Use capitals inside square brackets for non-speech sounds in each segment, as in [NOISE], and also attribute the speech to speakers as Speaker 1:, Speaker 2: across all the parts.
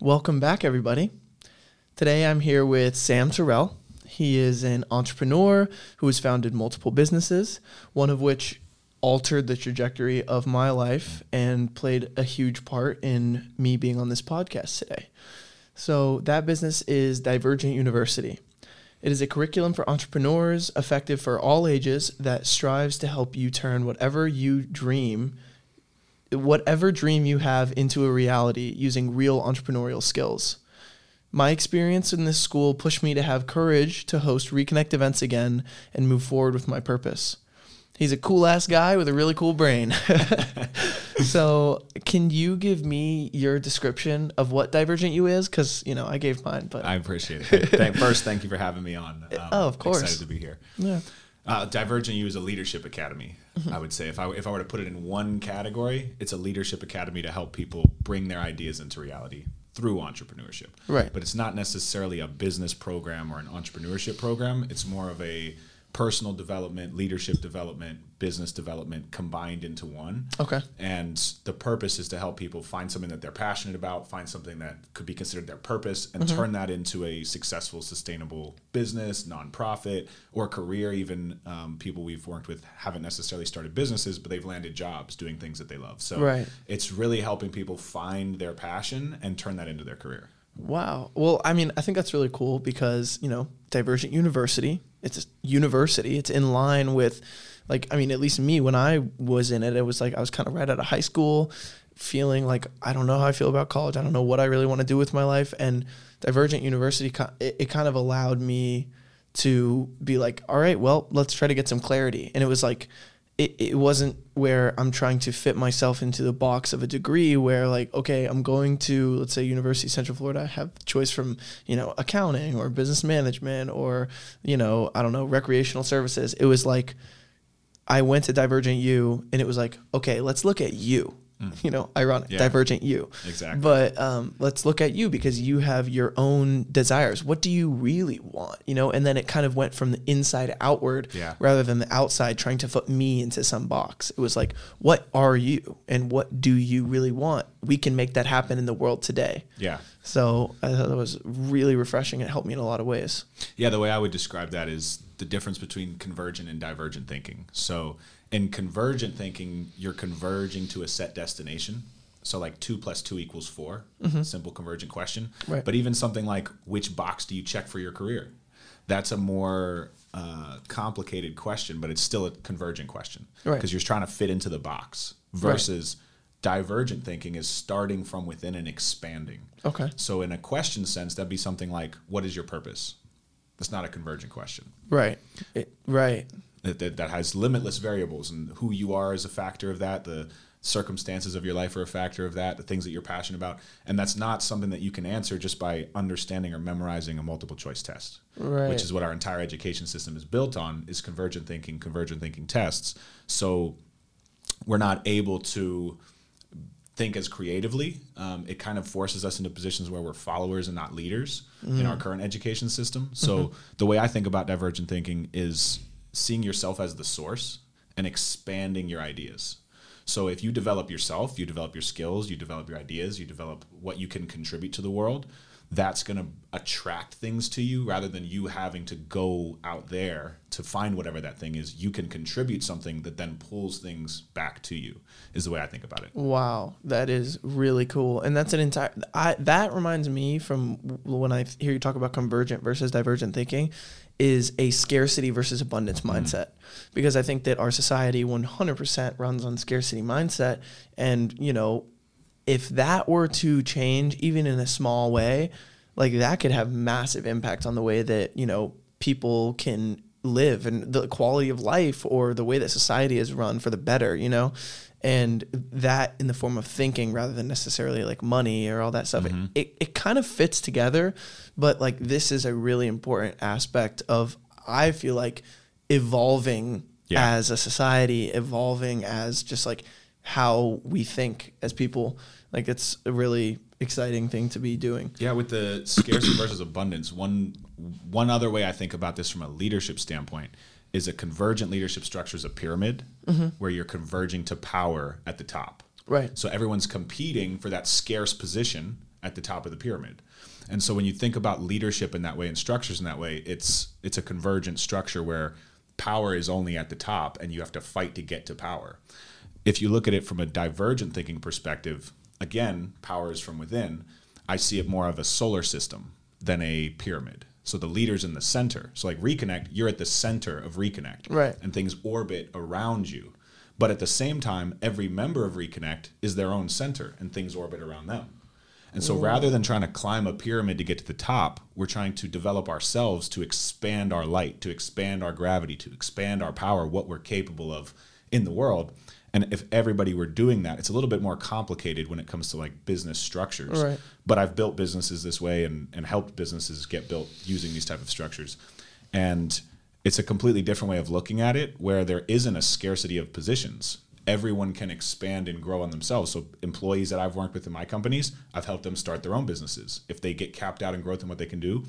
Speaker 1: Welcome back, everybody. Today I'm here with Sam Terrel. He is an entrepreneur who has founded multiple businesses, one of which altered the trajectory of my life and played a huge part in me being on this podcast today. So, that business is Divergent University. It is a curriculum for entrepreneurs, effective for all ages, that strives to help you turn whatever you dream, whatever dream you have, into a reality using real entrepreneurial skills. My experience in this school pushed me to have courage to host Reconnect events again and move forward with my purpose. He's a cool ass guy with a really cool brain. [LAUGHS] so, can you give me your description of what Divergent U is? Because you know I gave mine, but
Speaker 2: I appreciate it. Thank, first, thank you for having me on. Um,
Speaker 1: oh, of course.
Speaker 2: Excited to be here.
Speaker 1: Yeah.
Speaker 2: Uh, Divergent U is a leadership academy. Mm-hmm. I would say if I if I were to put it in one category, it's a leadership academy to help people bring their ideas into reality through entrepreneurship.
Speaker 1: Right.
Speaker 2: But it's not necessarily a business program or an entrepreneurship program. It's more of a personal development, leadership development, business development combined into one.
Speaker 1: Okay.
Speaker 2: And the purpose is to help people find something that they're passionate about, find something that could be considered their purpose, and mm-hmm. turn that into a successful, sustainable business, nonprofit, or career. Even um, people we've worked with haven't necessarily started businesses, but they've landed jobs doing things that they love. So
Speaker 1: right.
Speaker 2: it's really helping people find their passion and turn that into their career.
Speaker 1: Wow. Well, I mean, I think that's really cool because, you know, Divergent University, it's a university. It's in line with like I mean, at least me when I was in it, it was like I was kind of right out of high school, feeling like I don't know how I feel about college. I don't know what I really want to do with my life and Divergent University it, it kind of allowed me to be like, all right, well, let's try to get some clarity. And it was like it, it wasn't where I'm trying to fit myself into the box of a degree where like, okay, I'm going to, let's say University of Central Florida, I have choice from, you know, accounting or business management or, you know, I don't know, recreational services. It was like I went to Divergent U and it was like, okay, let's look at you. Mm. You know, ironic, yeah. divergent you.
Speaker 2: Exactly.
Speaker 1: But um, let's look at you because you have your own desires. What do you really want? You know, and then it kind of went from the inside outward
Speaker 2: yeah.
Speaker 1: rather than the outside trying to put me into some box. It was like, what are you and what do you really want? We can make that happen in the world today.
Speaker 2: Yeah.
Speaker 1: So I thought that was really refreshing. It helped me in a lot of ways.
Speaker 2: Yeah, the way I would describe that is the difference between convergent and divergent thinking. So in convergent thinking, you're converging to a set destination. So like two plus two equals 4 mm-hmm. simple convergent question.
Speaker 1: Right.
Speaker 2: But even something like which box do you check for your career? That's a more uh, complicated question, but it's still a convergent question because
Speaker 1: right.
Speaker 2: you're trying to fit into the box. Versus right. divergent thinking is starting from within and expanding.
Speaker 1: Okay.
Speaker 2: So in a question sense, that'd be something like, "What is your purpose?" That's not a convergent question.
Speaker 1: Right. It, right
Speaker 2: that, that, that has limitless variables and who you are is a factor of that the circumstances of your life are a factor of that the things that you're passionate about and that's not something that you can answer just by understanding or memorizing a multiple choice test
Speaker 1: right.
Speaker 2: which is what our entire education system is built on is convergent thinking convergent thinking tests so we're not able to think as creatively um, it kind of forces us into positions where we're followers and not leaders mm. in our current education system so mm-hmm. the way i think about divergent thinking is seeing yourself as the source and expanding your ideas. So if you develop yourself, you develop your skills, you develop your ideas, you develop what you can contribute to the world, that's going to attract things to you rather than you having to go out there to find whatever that thing is. You can contribute something that then pulls things back to you. Is the way I think about it.
Speaker 1: Wow, that is really cool. And that's an entire I that reminds me from when I hear you talk about convergent versus divergent thinking is a scarcity versus abundance mm-hmm. mindset. Because I think that our society 100% runs on scarcity mindset. And you know if that were to change even in a small way like that could have massive impact on the way that you know people can live and the quality of life or the way that society is run for the better you know and that in the form of thinking rather than necessarily like money or all that stuff mm-hmm. it, it, it kind of fits together but like this is a really important aspect of i feel like evolving yeah. as a society evolving as just like how we think as people like it's a really exciting thing to be doing
Speaker 2: yeah with the scarcity versus abundance one one other way i think about this from a leadership standpoint is a convergent leadership structure is a pyramid mm-hmm. where you're converging to power at the top.
Speaker 1: Right.
Speaker 2: So everyone's competing for that scarce position at the top of the pyramid. And so when you think about leadership in that way and structures in that way, it's it's a convergent structure where power is only at the top and you have to fight to get to power. If you look at it from a divergent thinking perspective, again, power is from within. I see it more of a solar system than a pyramid. So the leader's in the center. So like Reconnect, you're at the center of Reconnect.
Speaker 1: Right.
Speaker 2: And things orbit around you. But at the same time, every member of Reconnect is their own center and things orbit around them. And so rather than trying to climb a pyramid to get to the top, we're trying to develop ourselves to expand our light, to expand our gravity, to expand our power, what we're capable of in the world. And if everybody were doing that, it's a little bit more complicated when it comes to like business structures.
Speaker 1: Right.
Speaker 2: But I've built businesses this way and, and helped businesses get built using these type of structures. And it's a completely different way of looking at it where there isn't a scarcity of positions everyone can expand and grow on themselves. So employees that I've worked with in my companies, I've helped them start their own businesses. If they get capped out in growth and what they can do,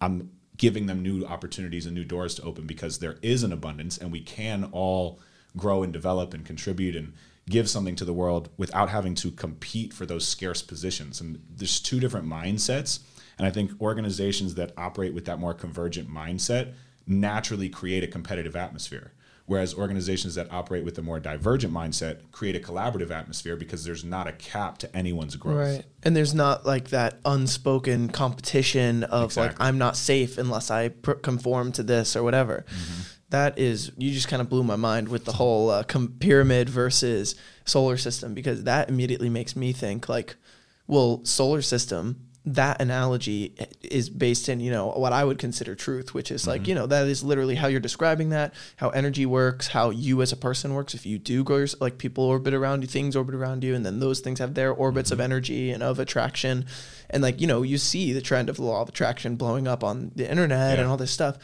Speaker 2: I'm giving them new opportunities and new doors to open because there is an abundance and we can all grow and develop and contribute and give something to the world without having to compete for those scarce positions. And there's two different mindsets. And I think organizations that operate with that more convergent mindset naturally create a competitive atmosphere Whereas organizations that operate with a more divergent mindset create a collaborative atmosphere because there's not a cap to anyone's growth.
Speaker 1: Right. And there's not like that unspoken competition of
Speaker 2: Exactly.
Speaker 1: like I'm not safe unless I pr- conform to this or whatever.
Speaker 2: Mm-hmm.
Speaker 1: That is you just kind of blew my mind with the whole uh, com- pyramid versus solar system because that immediately makes me think like well solar system that analogy is based in you know what I would consider truth, which is
Speaker 2: Mm-hmm.
Speaker 1: like you know that is literally how you're describing that, how energy works, how you as a person works. If you do go like people orbit around you, things orbit around you, and then those things have their orbits
Speaker 2: Mm-hmm.
Speaker 1: of energy and of attraction, and like you know you see the trend of the law of attraction blowing up on the internet and all this stuff.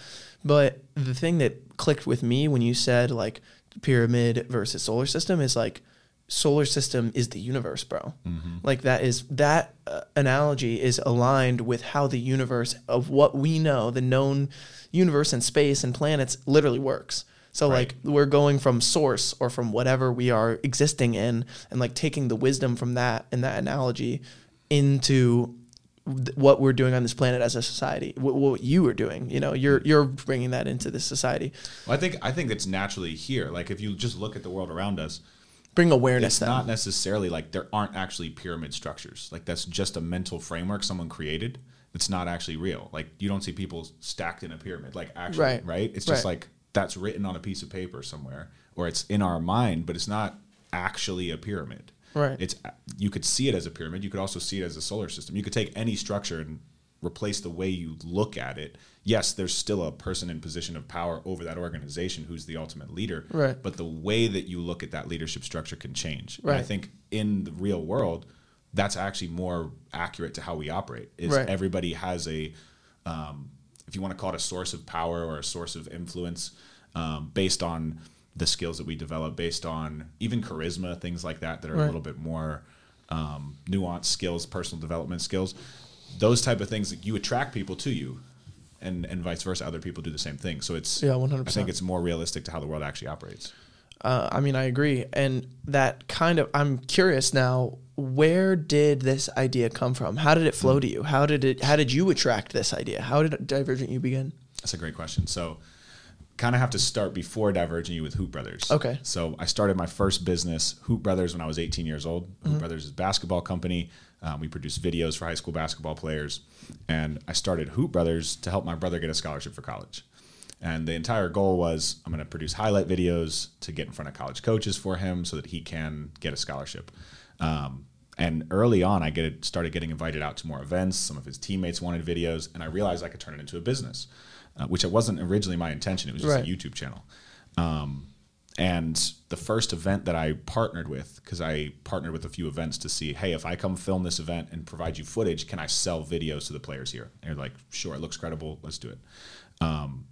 Speaker 1: But the thing that clicked with me when you said like pyramid versus solar system is like solar system is the universe, bro. Like that is that uh, analogy is aligned with how the universe of what we know, the known universe and space and planets literally works. So
Speaker 2: Right.
Speaker 1: like we're going from source or from whatever we are existing in and like taking the wisdom from that and that analogy into what we're doing on this planet as a society. What, what you are doing, you know, you're you're bringing that into this society.
Speaker 2: Well, I think I think it's naturally here. Like if you just look at the world around us,
Speaker 1: Bring awareness
Speaker 2: it's
Speaker 1: then.
Speaker 2: not necessarily like there aren't actually pyramid structures. Like that's just a mental framework someone created. It's not actually real. Like you don't see people stacked in a pyramid. Like actually,
Speaker 1: Right.
Speaker 2: right? It's just
Speaker 1: Right.
Speaker 2: like that's written on a piece of paper somewhere, or it's in our mind, but it's not actually a pyramid.
Speaker 1: Right.
Speaker 2: It's you could see it as a pyramid. You could also see it as a solar system. You could take any structure and replace the way you look at it. Yes, there's still a person in position of power over that organization who's the ultimate leader.
Speaker 1: Right.
Speaker 2: But the way that you look at that leadership structure can change. And I think in the real world, that's actually more accurate to how we operate. Is
Speaker 1: Right.
Speaker 2: everybody has a, um, if you want to call it a source of power or a source of influence, um, based on the skills that we develop, based on even charisma, things like that, that are
Speaker 1: Right.
Speaker 2: a little bit more um, nuanced skills, personal development skills. Those type of things you attract people to you, and and vice versa. Other people do the same thing. So it's
Speaker 1: Yeah, 100%.
Speaker 2: think it's more realistic to how the world actually operates.
Speaker 1: Uh, I mean, I agree. And that kind of, I'm curious now, where did this idea come from? How did it flow to you? How did it, how did you attract this idea? How did Divergent U begin?
Speaker 2: That's a great question. So, kind of have to start before Divergent U with Hoop Brothers.
Speaker 1: Okay.
Speaker 2: So, I started my first business, Hoop Brothers, when I was 18 years old. Hoop Brothers is a basketball company. Um, we produce videos for high school basketball players. And I started Hoop Brothers to help my brother get a scholarship for college. And the entire goal was I'm going to produce highlight videos to get in front of college coaches for him so that he can get a scholarship. Um, and early on, I get started getting invited out to more events. Some of his teammates wanted videos, and I realized I could turn it into a business, uh, which it wasn't originally my intention. It was just
Speaker 1: Right.
Speaker 2: a YouTube channel. Um, and the first event that I partnered with, because I partnered with a few events to see, hey, if I come film this event and provide you footage, can I sell videos to the players here? And they're like, sure, it looks credible. Let's do it. Um,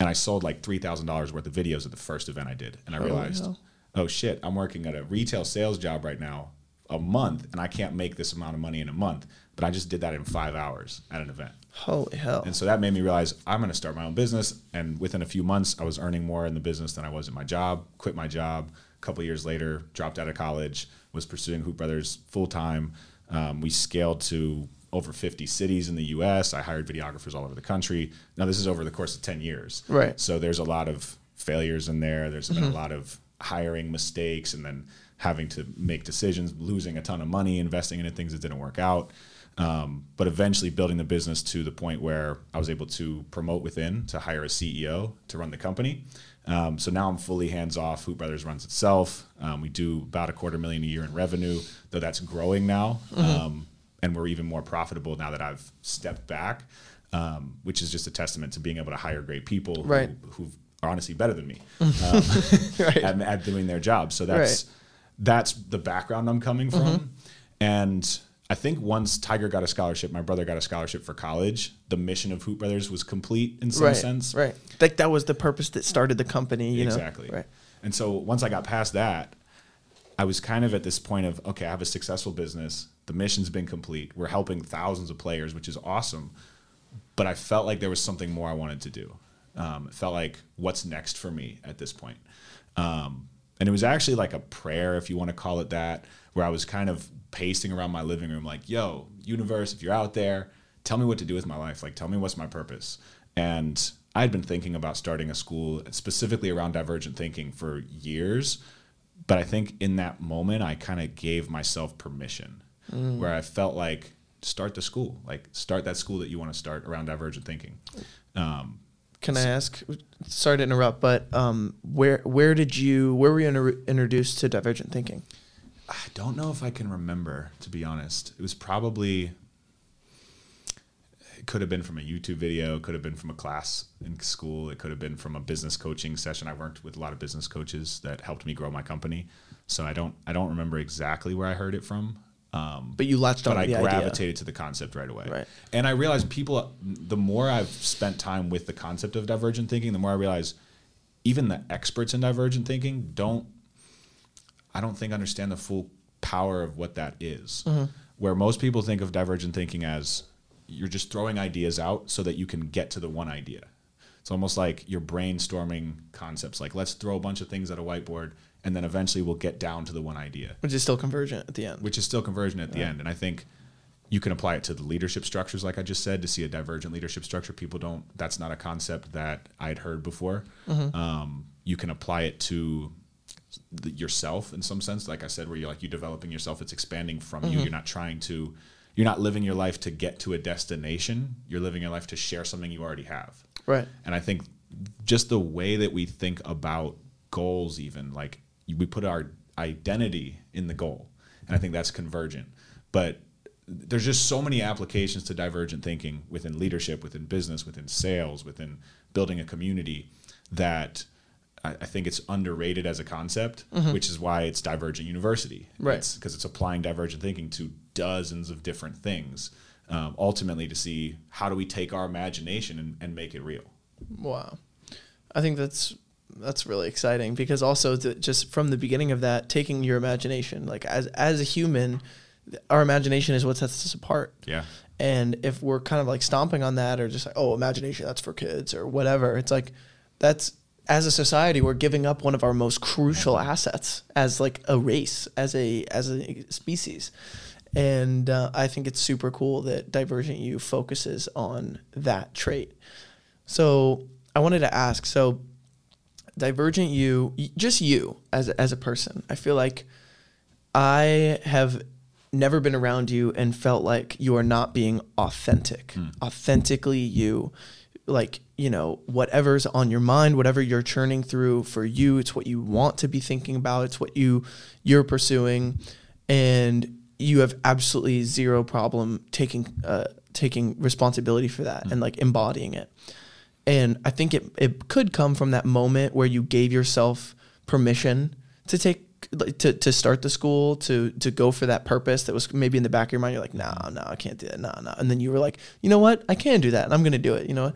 Speaker 2: and I sold like three thousand dollars worth of videos at the first event I did, and I realized,
Speaker 1: hell.
Speaker 2: oh shit, I'm working at a retail sales job right now, a month, and I can't make this amount of money in a month. But I just did that in five hours at an event.
Speaker 1: Holy hell.
Speaker 2: And so that made me realize I'm going to start my own business. And within a few months, I was earning more in the business than I was in my job. Quit my job. A couple years later, dropped out of college, was pursuing Hoop Brothers full time. Um, we scaled to over 50 cities in the US. I hired videographers all over the country. Now, this is over the course of 10 years.
Speaker 1: Right.
Speaker 2: So there's a lot of failures in there. There's been a lot of hiring mistakes and then having to make decisions, losing a ton of money, investing into things that didn't work out. Um, but eventually building the business to the point where I was able to promote within to hire a CEO to run the company. Um, so now I'm fully hands off. Hoop Brothers runs itself. Um, we do about a quarter million a year in revenue, though that's growing now. Um, and we're even more profitable now that I've stepped back, um, which is just a testament to being able to hire great people who,
Speaker 1: Right.
Speaker 2: who are honestly better than me [LAUGHS]
Speaker 1: right.
Speaker 2: at, at doing their job. So that's that's the background I'm coming from.
Speaker 1: Mm-hmm.
Speaker 2: And I think once Tiger got a scholarship, my brother got a scholarship for college. The mission of Hoop Brothers was complete in some
Speaker 1: right.
Speaker 2: sense.
Speaker 1: Right. Like that was the purpose that started the company. You
Speaker 2: exactly.
Speaker 1: know. Right.
Speaker 2: And so once I got past that, I was kind of at this point of okay, I have a successful business. The mission's been complete. We're helping thousands of players, which is awesome. But I felt like there was something more I wanted to do. Um, it felt like what's next for me at this point. Um, and it was actually like a prayer, if you want to call it that, where I was kind of pacing around my living room, like, yo, universe, if you're out there, tell me what to do with my life. Like, tell me what's my purpose. And I had been thinking about starting a school specifically around divergent thinking for years. But I think in that moment, I kind of gave myself permission where I felt like, start the school, like, start that school that you want to start around divergent thinking. Um,
Speaker 1: Can I ask? Sorry to interrupt, but um, where where did you where were you inter- introduced to divergent thinking?
Speaker 2: I don't know if I can remember, to be honest. It was probably, it could have been from a YouTube video, it could have been from a class in school, it could have been from a business coaching session. I worked with a lot of business coaches that helped me grow my company. So I don't, I don't remember exactly where I heard it from. Um,
Speaker 1: But you latched on
Speaker 2: but
Speaker 1: to
Speaker 2: I
Speaker 1: the idea.
Speaker 2: gravitated to the concept right away.
Speaker 1: Right.
Speaker 2: And I realized people, the more I've spent time with the concept of divergent thinking, the more I realize even the experts in divergent thinking don't, I don't think understand the full power of what that is.
Speaker 1: Mm-hmm.
Speaker 2: Where most people think of divergent thinking as you're just throwing ideas out so that you can get to the one idea. It's almost like you're brainstorming concepts. Like let's throw a bunch of things at a whiteboard, and then eventually we'll get down to the one idea
Speaker 1: which is still convergent at the end.
Speaker 2: which is still conversion at the end. And I think you can apply it to the leadership structures, like I just said, to see a divergent leadership structure. People don't. That's not a concept that I'd heard before. Um, you can apply it to yourself in some sense, like I said, where you're like you're developing yourself. It's expanding from you. Mm-hmm. You're not trying to. You're not living your life to get to a destination. You're living your life to share something you already have.
Speaker 1: right.
Speaker 2: And I think just the way that we think about goals, even like we put our identity in the goal, and I think that's convergent. But there's just so many applications to divergent thinking within leadership, within business, within sales, within building a community that I, I think it's underrated as a concept, which is why it's Divergent University.
Speaker 1: Right.
Speaker 2: Because it's applying divergent thinking to dozens of different things, um, ultimately to see how do we take our imagination and, and make it real.
Speaker 1: Wow. I think that's that's really exciting because also just from the beginning of that, taking your imagination, like as as a human, our imagination is what sets us apart.
Speaker 2: Yeah.
Speaker 1: And if we're kind of like stomping on that or just like, oh, imagination, that's for kids or whatever, it's like that's as a society, we're giving up one of our most crucial assets as like a race, as a as a species. And uh, I think it's super cool that Divergent U focuses on that trait. So I wanted to ask, so Divergent you just you as as a person, I feel like I have never been around you and felt like you are not being authentic, authentically you. Like, you know, whatever's on your mind, whatever you're churning through for you, it's what you want to be thinking about, it's what you you're pursuing and you have absolutely zero problem taking uh, taking responsibility for that and like embodying it. And I think it it could come from that moment where you gave yourself permission to take like, to to start the school to to go for that purpose that was maybe in the back of your mind. You're like, no, no, I can't do that, no, no. And then you were like, you know what, I can do that, and I'm gonna do it. You know.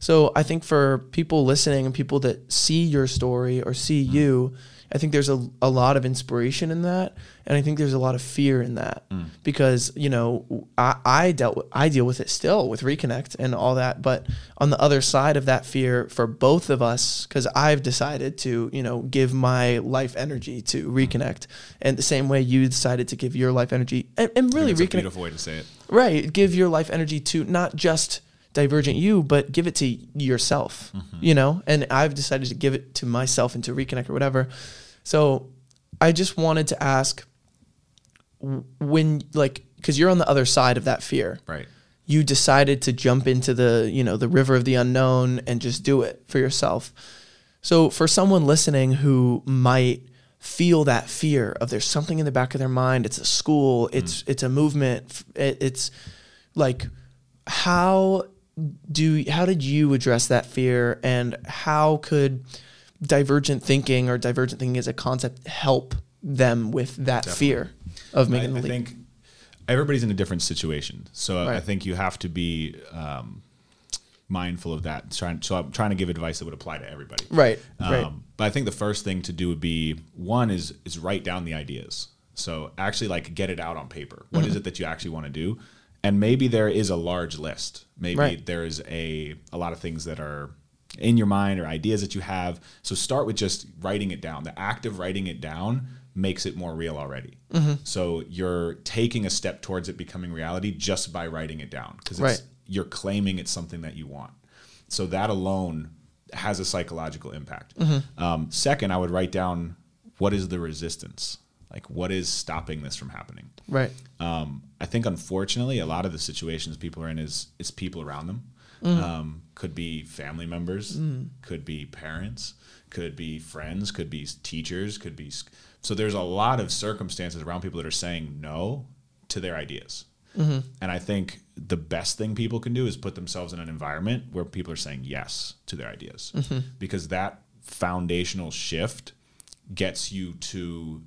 Speaker 1: So I think for people listening and people that see your story or see mm. you, I think there's a, a lot of inspiration in that, and I think there's a lot of fear in that mm. because you know I, I dealt with, I deal with it still with reconnect and all that, but on the other side of that fear for both of us, because I've decided to you know give my life energy to mm. reconnect, and the same way you decided to give your life energy and, and really reconnect,
Speaker 2: beautiful way to say it.
Speaker 1: right? Give your life energy to not just Divergent U, but give it to yourself, mm-hmm. you know? And I've decided to give it to myself and to reconnect or whatever. So I just wanted to ask when, like, because you're on the other side of that fear.
Speaker 2: Right.
Speaker 1: You decided to jump into the, you know, the river of the unknown and just do it for yourself. So for someone listening who might feel that fear of there's something in the back of their mind, it's a school, it's mm. it's a movement, it, it's like how do how did you address that fear and how could divergent thinking or divergent thinking as a concept help them with that fear of making
Speaker 2: I
Speaker 1: the leap?
Speaker 2: think everybody's in a different situation, so I think you have to be um, mindful of that. Trying, so I'm trying to give advice that would apply to everybody.
Speaker 1: Right,
Speaker 2: Um,
Speaker 1: right.
Speaker 2: But I think the first thing to do would be one is is write down the ideas. So actually, like get it out on paper. What
Speaker 1: Mm-hmm.
Speaker 2: is it that you actually want to do? And maybe there is a large list. Maybe
Speaker 1: Right.
Speaker 2: there is a a lot of things that are in your mind or ideas that you have. So start with just writing it down. The act of writing it down makes it more real already.
Speaker 1: Mm-hmm.
Speaker 2: So you're taking a step towards it becoming reality just by writing it down because
Speaker 1: Right.
Speaker 2: you're claiming it's something that you want. So that alone has a psychological impact.
Speaker 1: Mm-hmm.
Speaker 2: Um, second, I would write down what is the resistance? Like, what is stopping this from happening?
Speaker 1: Right.
Speaker 2: Um, I think, unfortunately, a lot of the situations people are in is is people around them.
Speaker 1: Mm.
Speaker 2: Um, could be family members, could be parents, could be friends, could be teachers, could be. So there's a lot of circumstances around people that are saying no to their ideas.
Speaker 1: Mm-hmm.
Speaker 2: And I think the best thing people can do is put themselves in an environment where people are saying yes to their ideas
Speaker 1: Mm-hmm.
Speaker 2: because that foundational shift gets you to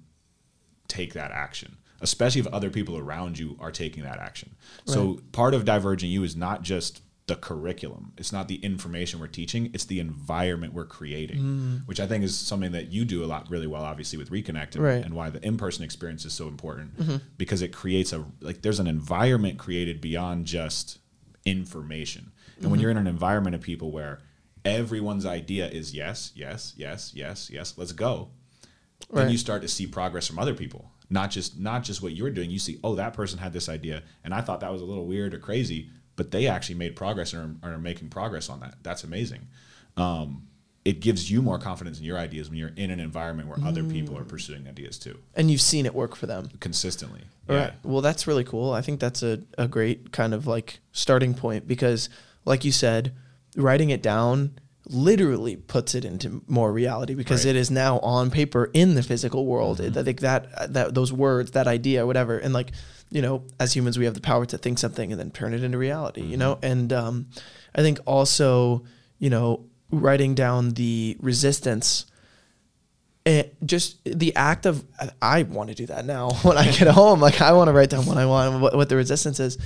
Speaker 2: take that action, especially if other people around you are taking that action. So part of Divergent U is not just the curriculum. It's not the information we're teaching. It's the environment we're creating, mm. which I think is something that you do a lot really well, obviously with Reconnect, and,
Speaker 1: Right.
Speaker 2: and why the in-person experience is so important mm-hmm. because it creates a like there's an environment created beyond just information. And when mm-hmm. you're in an environment of people where everyone's idea is yes, yes, yes, yes, yes, let's go then you start to see progress from other people. Not just not just what you're doing. You see oh that person had this idea and i thought that was a little weird or crazy but they actually made progress and are, are making progress on that. That's amazing. Um, it gives you more confidence in your ideas when you're in an environment where other people are pursuing ideas too.
Speaker 1: And you've seen it work for them.
Speaker 2: consistently.
Speaker 1: All
Speaker 2: yeah.
Speaker 1: Right. Well, that's really cool. I think that's a, a great kind of like starting point because, like you said, writing it down literally puts it into more reality because
Speaker 2: Right.
Speaker 1: it is now on paper in the physical world. It- I think that that those words, that idea, whatever, and like you know, as humans, we have the power to think something and then turn it into reality. You know, mm-hmm. and um, I think also, you know, writing down the resistance it just the act of I want to do that now [LAUGHS] when I get home. Like I want to write down what I want, what, what the resistance is,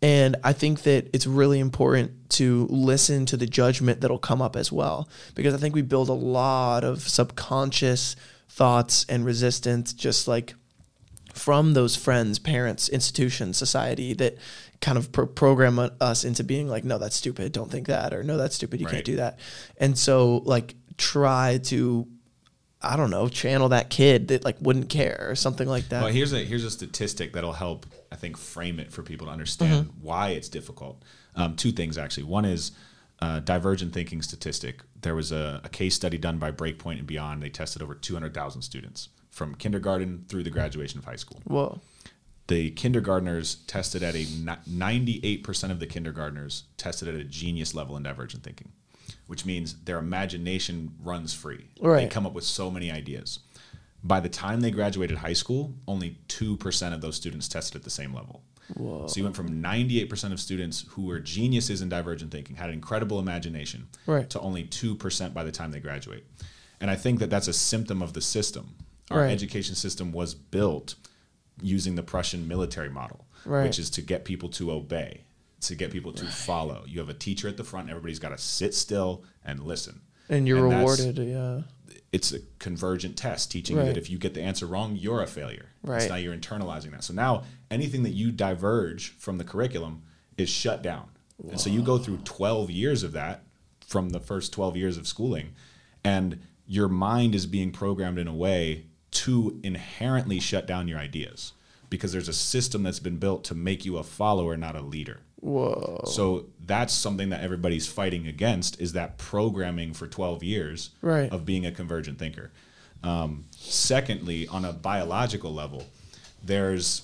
Speaker 1: and I think that it's really important to listen to the judgment that'll come up as well, because I think we build a lot of subconscious thoughts and resistance, just like from those friends, parents, institutions, society that kind of pro- program us into being like, no, that's stupid. Don't think that, or no, that's stupid. You
Speaker 2: Right.
Speaker 1: can't do that. And so like try to I don't know, channel that kid that like wouldn't care or something like that.
Speaker 2: Well, here's a here's a statistic that'll help I think frame it for people to understand
Speaker 1: Mm-hmm.
Speaker 2: why it's difficult. Um, two things actually. One is uh, divergent thinking statistic. There was a, a case study done by Breakpoint and Beyond. They tested over 200,000 students from kindergarten through the graduation of high school.
Speaker 1: Whoa.
Speaker 2: The kindergartners tested at a 98% of the kindergartners tested at a genius level in divergent thinking, which means their imagination runs free. They come up with so many ideas. By the time they graduated high school, only 2% of those students tested at the same level.
Speaker 1: Whoa.
Speaker 2: So you went from 98% of students who were geniuses in divergent thinking, had an incredible imagination,
Speaker 1: Right.
Speaker 2: to only 2% by the time they graduate. And I think that that's a symptom of the system. Our
Speaker 1: Right.
Speaker 2: education system was built using the Prussian military model,
Speaker 1: Right.
Speaker 2: which is to get people to obey, to get people to follow. You have a teacher at the front, everybody's got to sit still and listen.
Speaker 1: And you're
Speaker 2: And
Speaker 1: rewarded, yeah.
Speaker 2: it's a convergent test teaching you that if you get the answer wrong, you're a failure.
Speaker 1: Right.
Speaker 2: So now you're internalizing that. So now anything that you diverge from the curriculum is shut down. And so you go through 12 years of that from the first 12 years of schooling and your mind is being programmed in a way to inherently shut down your ideas because there's a system that's been built to make you a follower not a leader.
Speaker 1: Whoa.
Speaker 2: So that's something that everybody's fighting against is that programming for 12 years
Speaker 1: Right.
Speaker 2: of being a convergent thinker. Um, secondly, on a biological level, there's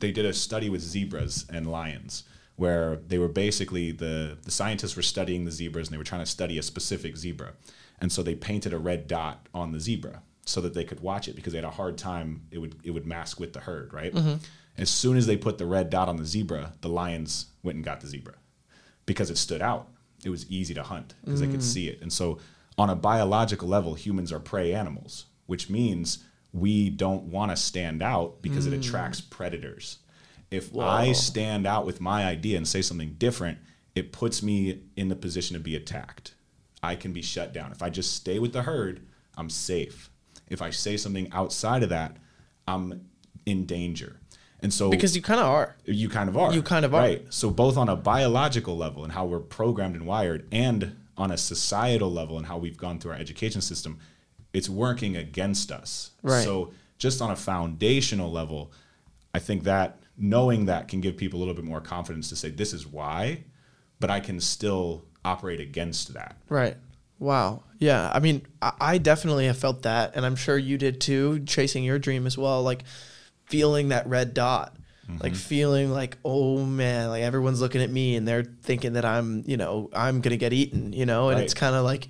Speaker 2: they did a study with zebras and lions where they were basically the the scientists were studying the zebras and they were trying to study a specific zebra. And so they painted a red dot on the zebra so that they could watch it because they had a hard time it would it would mask with the herd, right? As soon as they put the red dot on the zebra, the lions went and got the zebra because it stood out. It was easy to hunt because they could mm. see it. And so, on a biological level, humans are prey animals, which means we don't want to stand out because it mm. attracts predators. If I stand out with my idea and say something different, it puts me in the position to be attacked. I can be shut down. If I just stay with the herd, I'm safe. If I say something outside of that, I'm in danger. And so
Speaker 1: because you kind of are.
Speaker 2: you kind of are.
Speaker 1: You kind of are.
Speaker 2: Right. So both on a biological level and how we're programmed and wired and on a societal level and how we've gone through our education system, it's working against us.
Speaker 1: Right.
Speaker 2: So just on a foundational level, I think that knowing that can give people a little bit more confidence to say this is why, but I can still operate against that.
Speaker 1: Right. Wow. Yeah. I mean, I, I definitely have felt that, and I'm sure you did too, chasing your dream as well. Like feeling that red dot, like mm-hmm. feeling like, oh man, like everyone's looking at me and they're thinking that I'm, you know, I'm gonna get eaten, you know, and
Speaker 2: Right.
Speaker 1: it's kind of like,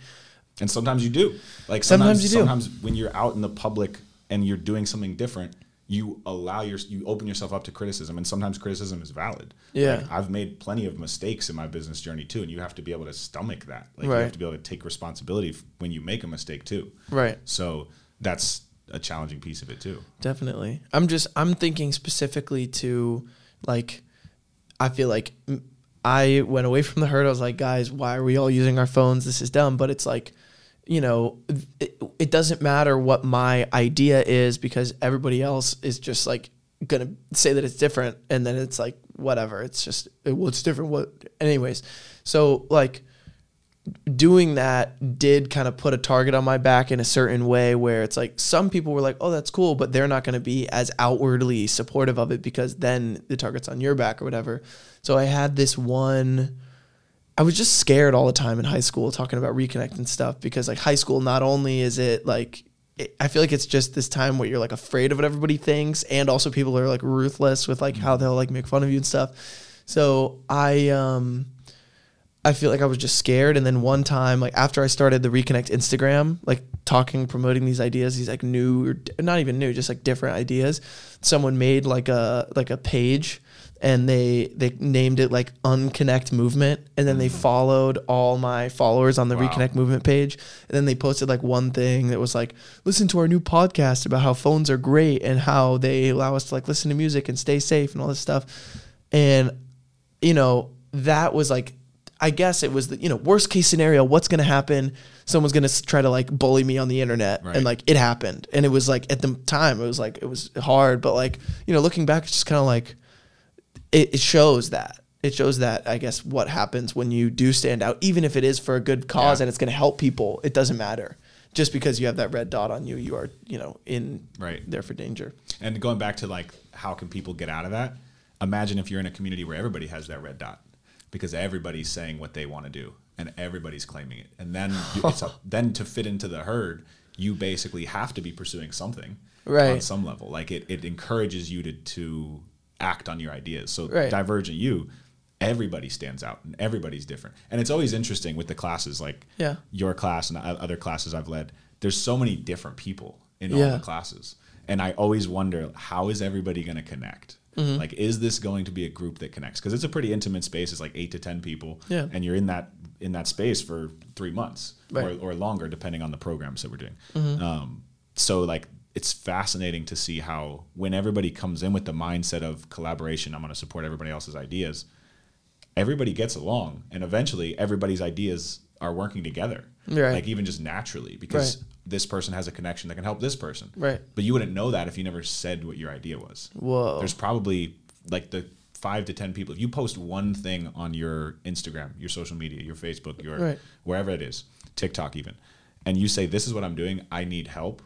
Speaker 2: And sometimes you do. Like
Speaker 1: Sometimes
Speaker 2: sometimes,
Speaker 1: you do.
Speaker 2: sometimes when you're out in the public and you're doing something different, you allow your you open yourself up to criticism, and sometimes criticism is valid.
Speaker 1: Yeah.
Speaker 2: Like, I've made plenty of mistakes in my business journey too, and you have to be able to stomach that. Like you have to be able to take responsibility f- when you make a mistake too.
Speaker 1: right.
Speaker 2: So that's a challenging piece of it too.
Speaker 1: Definitely. I'm just I'm thinking specifically to like I feel like I went away from the herd. I was like, guys, why are we all using our phones? This is dumb. But it's like, you know, it, it doesn't matter what my idea is because everybody else is just like gonna say that it's different, and then it's like whatever. It's just well, it's different. What, anyways. So like doing that did kind of put a target on my back in a certain way where it's like some people were like, oh, that's cool, but they're not going to be as outwardly supportive of it because then the target's on your back or whatever. So I had this one. I was just scared all the time in high school talking about reconnect and stuff because like high school, not only is it like, it, I feel like it's just this time where you're like afraid of what everybody thinks, and also people are like ruthless with like how they'll like make fun of you and stuff. So I um I feel like I was just scared. And then one time, like after I started the Reconnect Instagram, like talking, promoting these ideas, these like new, or not even new, just like different ideas. Someone made like a like a page, and they they named it like Unconnect Movement, and then they mm. followed all my followers on the
Speaker 2: Wow.
Speaker 1: Reconnect Movement page, and then they posted like one thing that was like, listen to our new podcast about how phones are great and how they allow us to like listen to music and stay safe and all this stuff, and you know, that was like, I guess it was the, you know, worst case scenario. What's going to happen? Someone's going to try to like bully me on the internet.
Speaker 2: Right.
Speaker 1: And like it happened. And it was like at the time, it was like, it was hard. But like, you know, looking back, it's just kind of like, it, it shows that. It shows that, I guess, what happens when you do stand out, even if it is for a good cause
Speaker 2: Yeah.
Speaker 1: and it's going to help people, it doesn't matter. Just because you have that red dot on you, you are, you know, in
Speaker 2: Right.
Speaker 1: there for danger.
Speaker 2: And going back to like how can people get out of that? Imagine if you're in a community where everybody has that red dot because everybody's saying what they want to do and everybody's claiming it. And then you, [LAUGHS] it's a, then to fit into the herd, you basically have to be pursuing something on some level. Like it, it encourages you to to act on your ideas. So
Speaker 1: Right.
Speaker 2: Divergent U, everybody stands out and everybody's different. And it's always interesting with the classes like
Speaker 1: Yeah.
Speaker 2: your class and other classes I've led. There's so many different people in all the classes. And I always wonder how is everybody going to connect?
Speaker 1: Mm-hmm.
Speaker 2: Like, is this going to be a group that connects? Because it's a pretty intimate space. It's like eight to ten people,
Speaker 1: Yeah.
Speaker 2: and you're in that in that space for three months
Speaker 1: Right. Mm-hmm.
Speaker 2: or, or longer, depending on the programs that we're doing. Um, so, like, it's fascinating to see how when everybody comes in with the mindset of collaboration, I'm going to support everybody else's ideas. Everybody gets along, and eventually, everybody's ideas are working together.
Speaker 1: Right.
Speaker 2: Like even just naturally because
Speaker 1: Right.
Speaker 2: this person has a connection that can help this person.
Speaker 1: Right.
Speaker 2: But you wouldn't know that if you never said what your idea was.
Speaker 1: Whoa.
Speaker 2: There's probably like the five to ten people. If you post one thing on your Instagram, your social media, your Facebook, your
Speaker 1: Right.
Speaker 2: wherever it is, TikTok even, and you say, This is what I'm doing, I need help,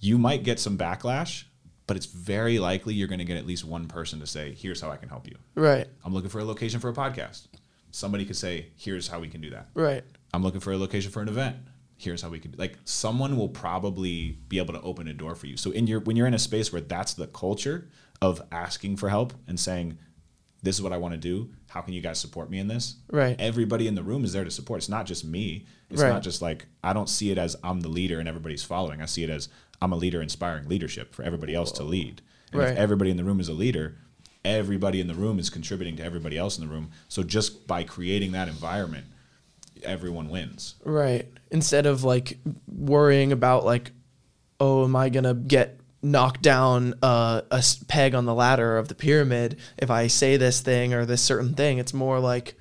Speaker 2: you might get some backlash, but it's very likely you're gonna get at least one person to say, Here's how I can help you.
Speaker 1: right.
Speaker 2: I'm looking for a location for a podcast. Somebody could say, Here's how we can do that.
Speaker 1: Right.
Speaker 2: I'm looking for a location for an event. Here's how we can like someone will probably be able to open a door for you. So in your when you're in a space where that's the culture of asking for help and saying, This is what I want to do. How can you guys support me in this?
Speaker 1: Right.
Speaker 2: Everybody in the room is there to support. It's not just me. It's
Speaker 1: Right.
Speaker 2: not just like I don't see it as I'm the leader and everybody's following. I see it as I'm a leader inspiring leadership for everybody else to lead. And
Speaker 1: Right.
Speaker 2: if everybody in the room is a leader, everybody in the room is contributing to everybody else in the room. So just by creating that environment, everyone wins.
Speaker 1: Right. Instead of like worrying about like, oh, am I gonna get knocked down uh, a peg on the ladder of the pyramid if I say this thing or this certain thing? It's more like,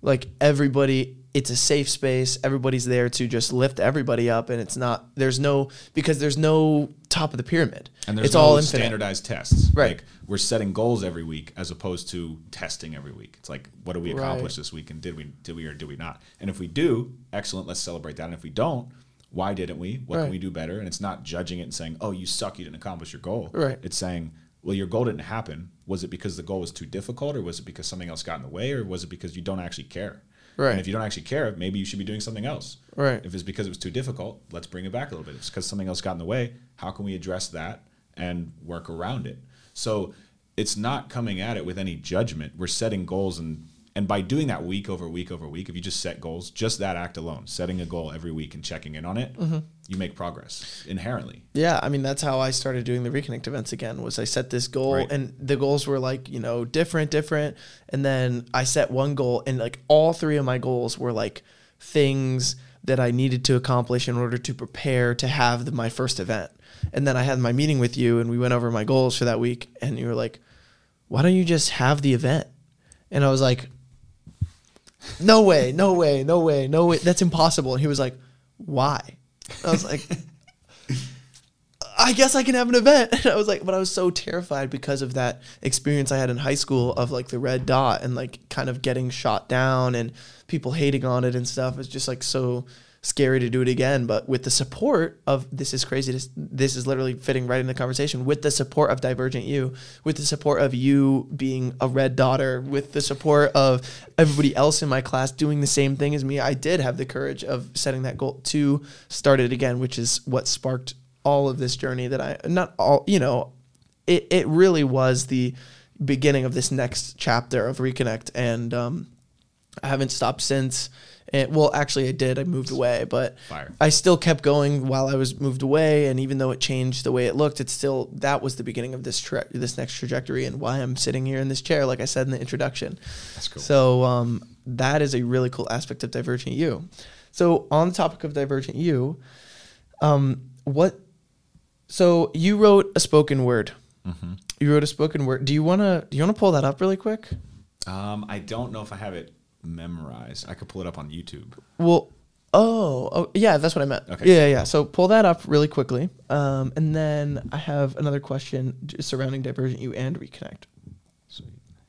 Speaker 1: like everybody. It's a safe space. Everybody's there to just lift everybody up, and it's not. There's no because there's no top of the pyramid.
Speaker 2: And there's
Speaker 1: it's
Speaker 2: no
Speaker 1: all infinite.
Speaker 2: standardized tests.
Speaker 1: Right.
Speaker 2: Like we're setting goals every week as opposed to testing every week. It's like what do we accomplish
Speaker 1: Right.
Speaker 2: this week and did we did we or did we not? And if we do, excellent, let's celebrate that. And if we don't, why didn't we? What
Speaker 1: Right.
Speaker 2: can we do better? And it's not judging it and saying, "Oh, you suck, you didn't accomplish your goal."
Speaker 1: Right.
Speaker 2: It's saying, "Well, your goal didn't happen. Was it because the goal was too difficult or was it because something else got in the way or was it because you don't actually care?"
Speaker 1: Right.
Speaker 2: And if you don't actually care, maybe you should be doing something else.
Speaker 1: Right.
Speaker 2: If it's because it was too difficult, let's bring it back a little bit. If it's because something else got in the way. How can we address that and work around it? So it's not coming at it with any judgment. We're setting goals and and by doing that week over week over week, if you just set goals, just that act alone, setting a goal every week and checking in on it,
Speaker 1: Mm-hmm.
Speaker 2: you make progress inherently.
Speaker 1: Yeah, I mean that's how I started doing the reconnect events again. Was I set this goal
Speaker 2: Right.
Speaker 1: and the goals were like you know different, different, and then I set one goal and like all three of my goals were like things that I needed to accomplish in order to prepare to have the, my first event. And then I had my meeting with you and we went over my goals for that week and you were like, "Why don't you just have the event?" And I was like, "No way, no way, no way, no way. That's impossible." And he was like, "Why?" I was like. I guess I can have an event. [LAUGHS] And I was like, but I was so terrified because of that experience I had in high school of like the red dot and like kind of getting shot down and people hating on it and stuff. It's just like so scary to do it again. But with the support of this is crazy. This, this is literally fitting right in the conversation. With the support of Divergent U, with the support of you being a red daughter, with the support of everybody else in my class doing the same thing as me, I did have the courage of setting that goal to start it again, which is what sparked all of this journey that I not all you know it it really was the beginning of this next chapter of reconnect and um I haven't stopped since and well actually I did I moved away but
Speaker 2: Fire.
Speaker 1: I still kept going while I was moved away and even though it changed the way it looked it's still that was the beginning of this tra- this next trajectory and why I'm sitting here in this chair like I said in the introduction
Speaker 2: That's cool.
Speaker 1: so um, that is a really cool aspect of Divergent U. So on the topic of Divergent U, um, what? So you wrote a spoken word.
Speaker 2: Mm-hmm.
Speaker 1: You wrote a spoken word. Do you wanna do you wanna pull that up really quick?
Speaker 2: Um, I don't know if I have it memorized. I could pull it up on YouTube.
Speaker 1: Well, oh, oh yeah, that's what I meant.
Speaker 2: Okay.
Speaker 1: Yeah, yeah, yeah. So pull that up really quickly, um, and then I have another question surrounding Divergent U and Reconnect.
Speaker 2: Sweet.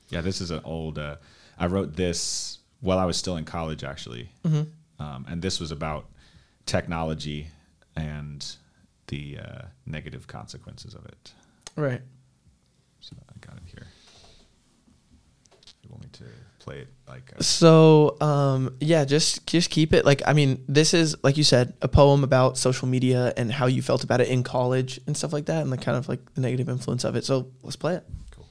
Speaker 2: Yeah, this is an old. Uh, I wrote this while I was still in college, actually,
Speaker 1: Mm-hmm.
Speaker 2: um, and this was about technology and the uh, negative consequences of it.
Speaker 1: Right.
Speaker 2: So I got it here. You want me to play it like? Uh,
Speaker 1: So um, yeah, just just keep it like I mean, this is like you said, a poem about social media and how you felt about it in college and stuff like that, and the kind of like the negative influence of it. So let's play it.
Speaker 2: cool.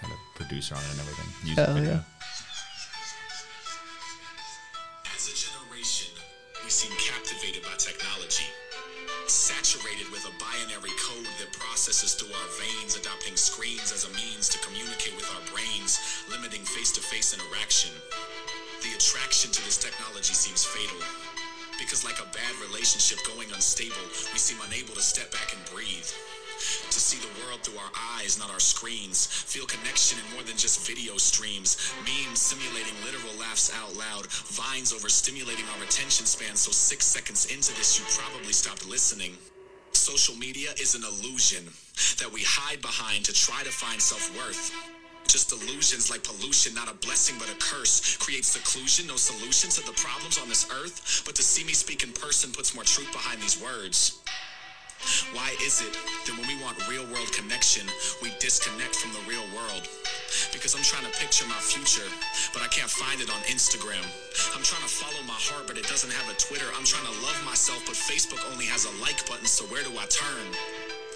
Speaker 2: Had a producer on it and everything. Music
Speaker 1: Hell
Speaker 2: video.
Speaker 1: yeah.
Speaker 3: Processes through our veins, adopting screens as a means to communicate with our brains, limiting face to face interaction. The attraction to this technology seems fatal. Because, like a bad relationship going unstable, we seem unable to step back and breathe. To see the world through our eyes, not our screens. Feel connection in more than just video streams. Memes simulating literal laughs out loud. Vines overstimulating our attention span, so six seconds into this, you probably stopped listening. Social media is an illusion that we hide behind to try to find self worth. Just illusions like pollution, not a blessing but a curse. Creates seclusion, no solution to the problems on this earth. But to see me speak in person puts more truth behind these words. Why is it that when we want real world connection, we disconnect from the real world? Because I'm trying to picture my future, but I can't find it on Instagram. I'm trying to follow my heart, but it doesn't have a Twitter. I'm trying to love myself, but Facebook only has a like button, so where do I turn?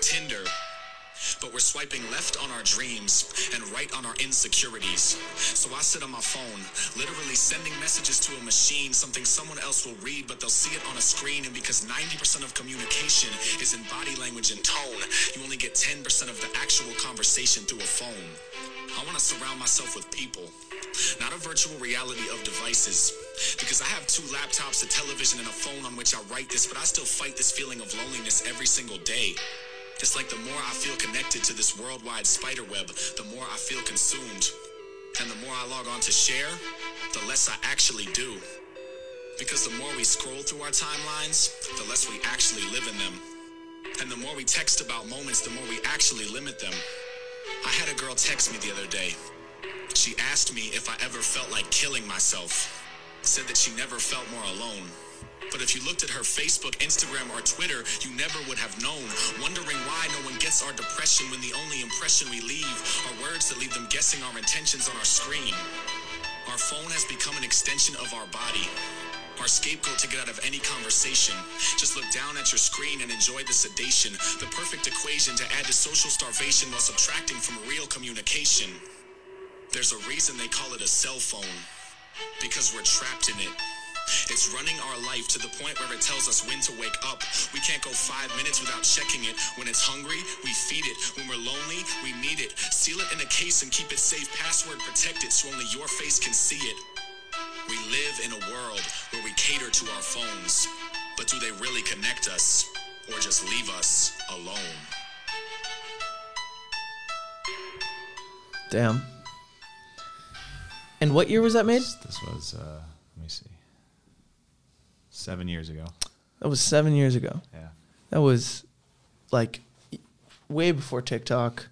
Speaker 3: Tinder. But we're swiping left on our dreams and right on our insecurities. So I sit on my phone, literally sending messages to a machine, something someone else will read, but they'll see it on a screen. And because 90% of communication is in body language and tone, you only get 10% of the actual conversation through a phone. I want to surround myself with people, not a virtual reality of devices. Because I have two laptops, a television, and a phone on which I write this, but I still fight this feeling of loneliness every single day. It's like the more I feel connected to this worldwide spider web, the more I feel consumed. And the more I log on to share, the less I actually do. Because the more we scroll through our timelines, the less we actually live in them. And the more we text about moments, the more we actually limit them. I had a girl text me the other day. She asked me if I ever felt like killing myself. Said that she never felt more alone. But if you looked at her Facebook, Instagram, or Twitter, you never would have known. Wondering why no one gets our depression when the only impression we leave are words that leave them guessing our intentions on our screen. Our phone has become an extension of our body. Our scapegoat to get out of any conversation. Just look down at your screen and enjoy the sedation. The perfect equation to add to social starvation while subtracting from real communication. There's a reason they call it a cell phone. Because we're trapped in it. It's running our life to the point where it tells us when to wake up. We can't go five minutes without checking it. When it's hungry, we feed it. When we're lonely, we need it. Seal it in a case and keep it safe, password protected so only your face can see it. We live in a world where we cater to our phones. But do they really connect us or just leave us alone?
Speaker 1: Damn. And what year was that made?
Speaker 2: This was, uh, let me see, seven years ago.
Speaker 1: That was seven years ago.
Speaker 2: Yeah.
Speaker 1: That was like way before TikTok,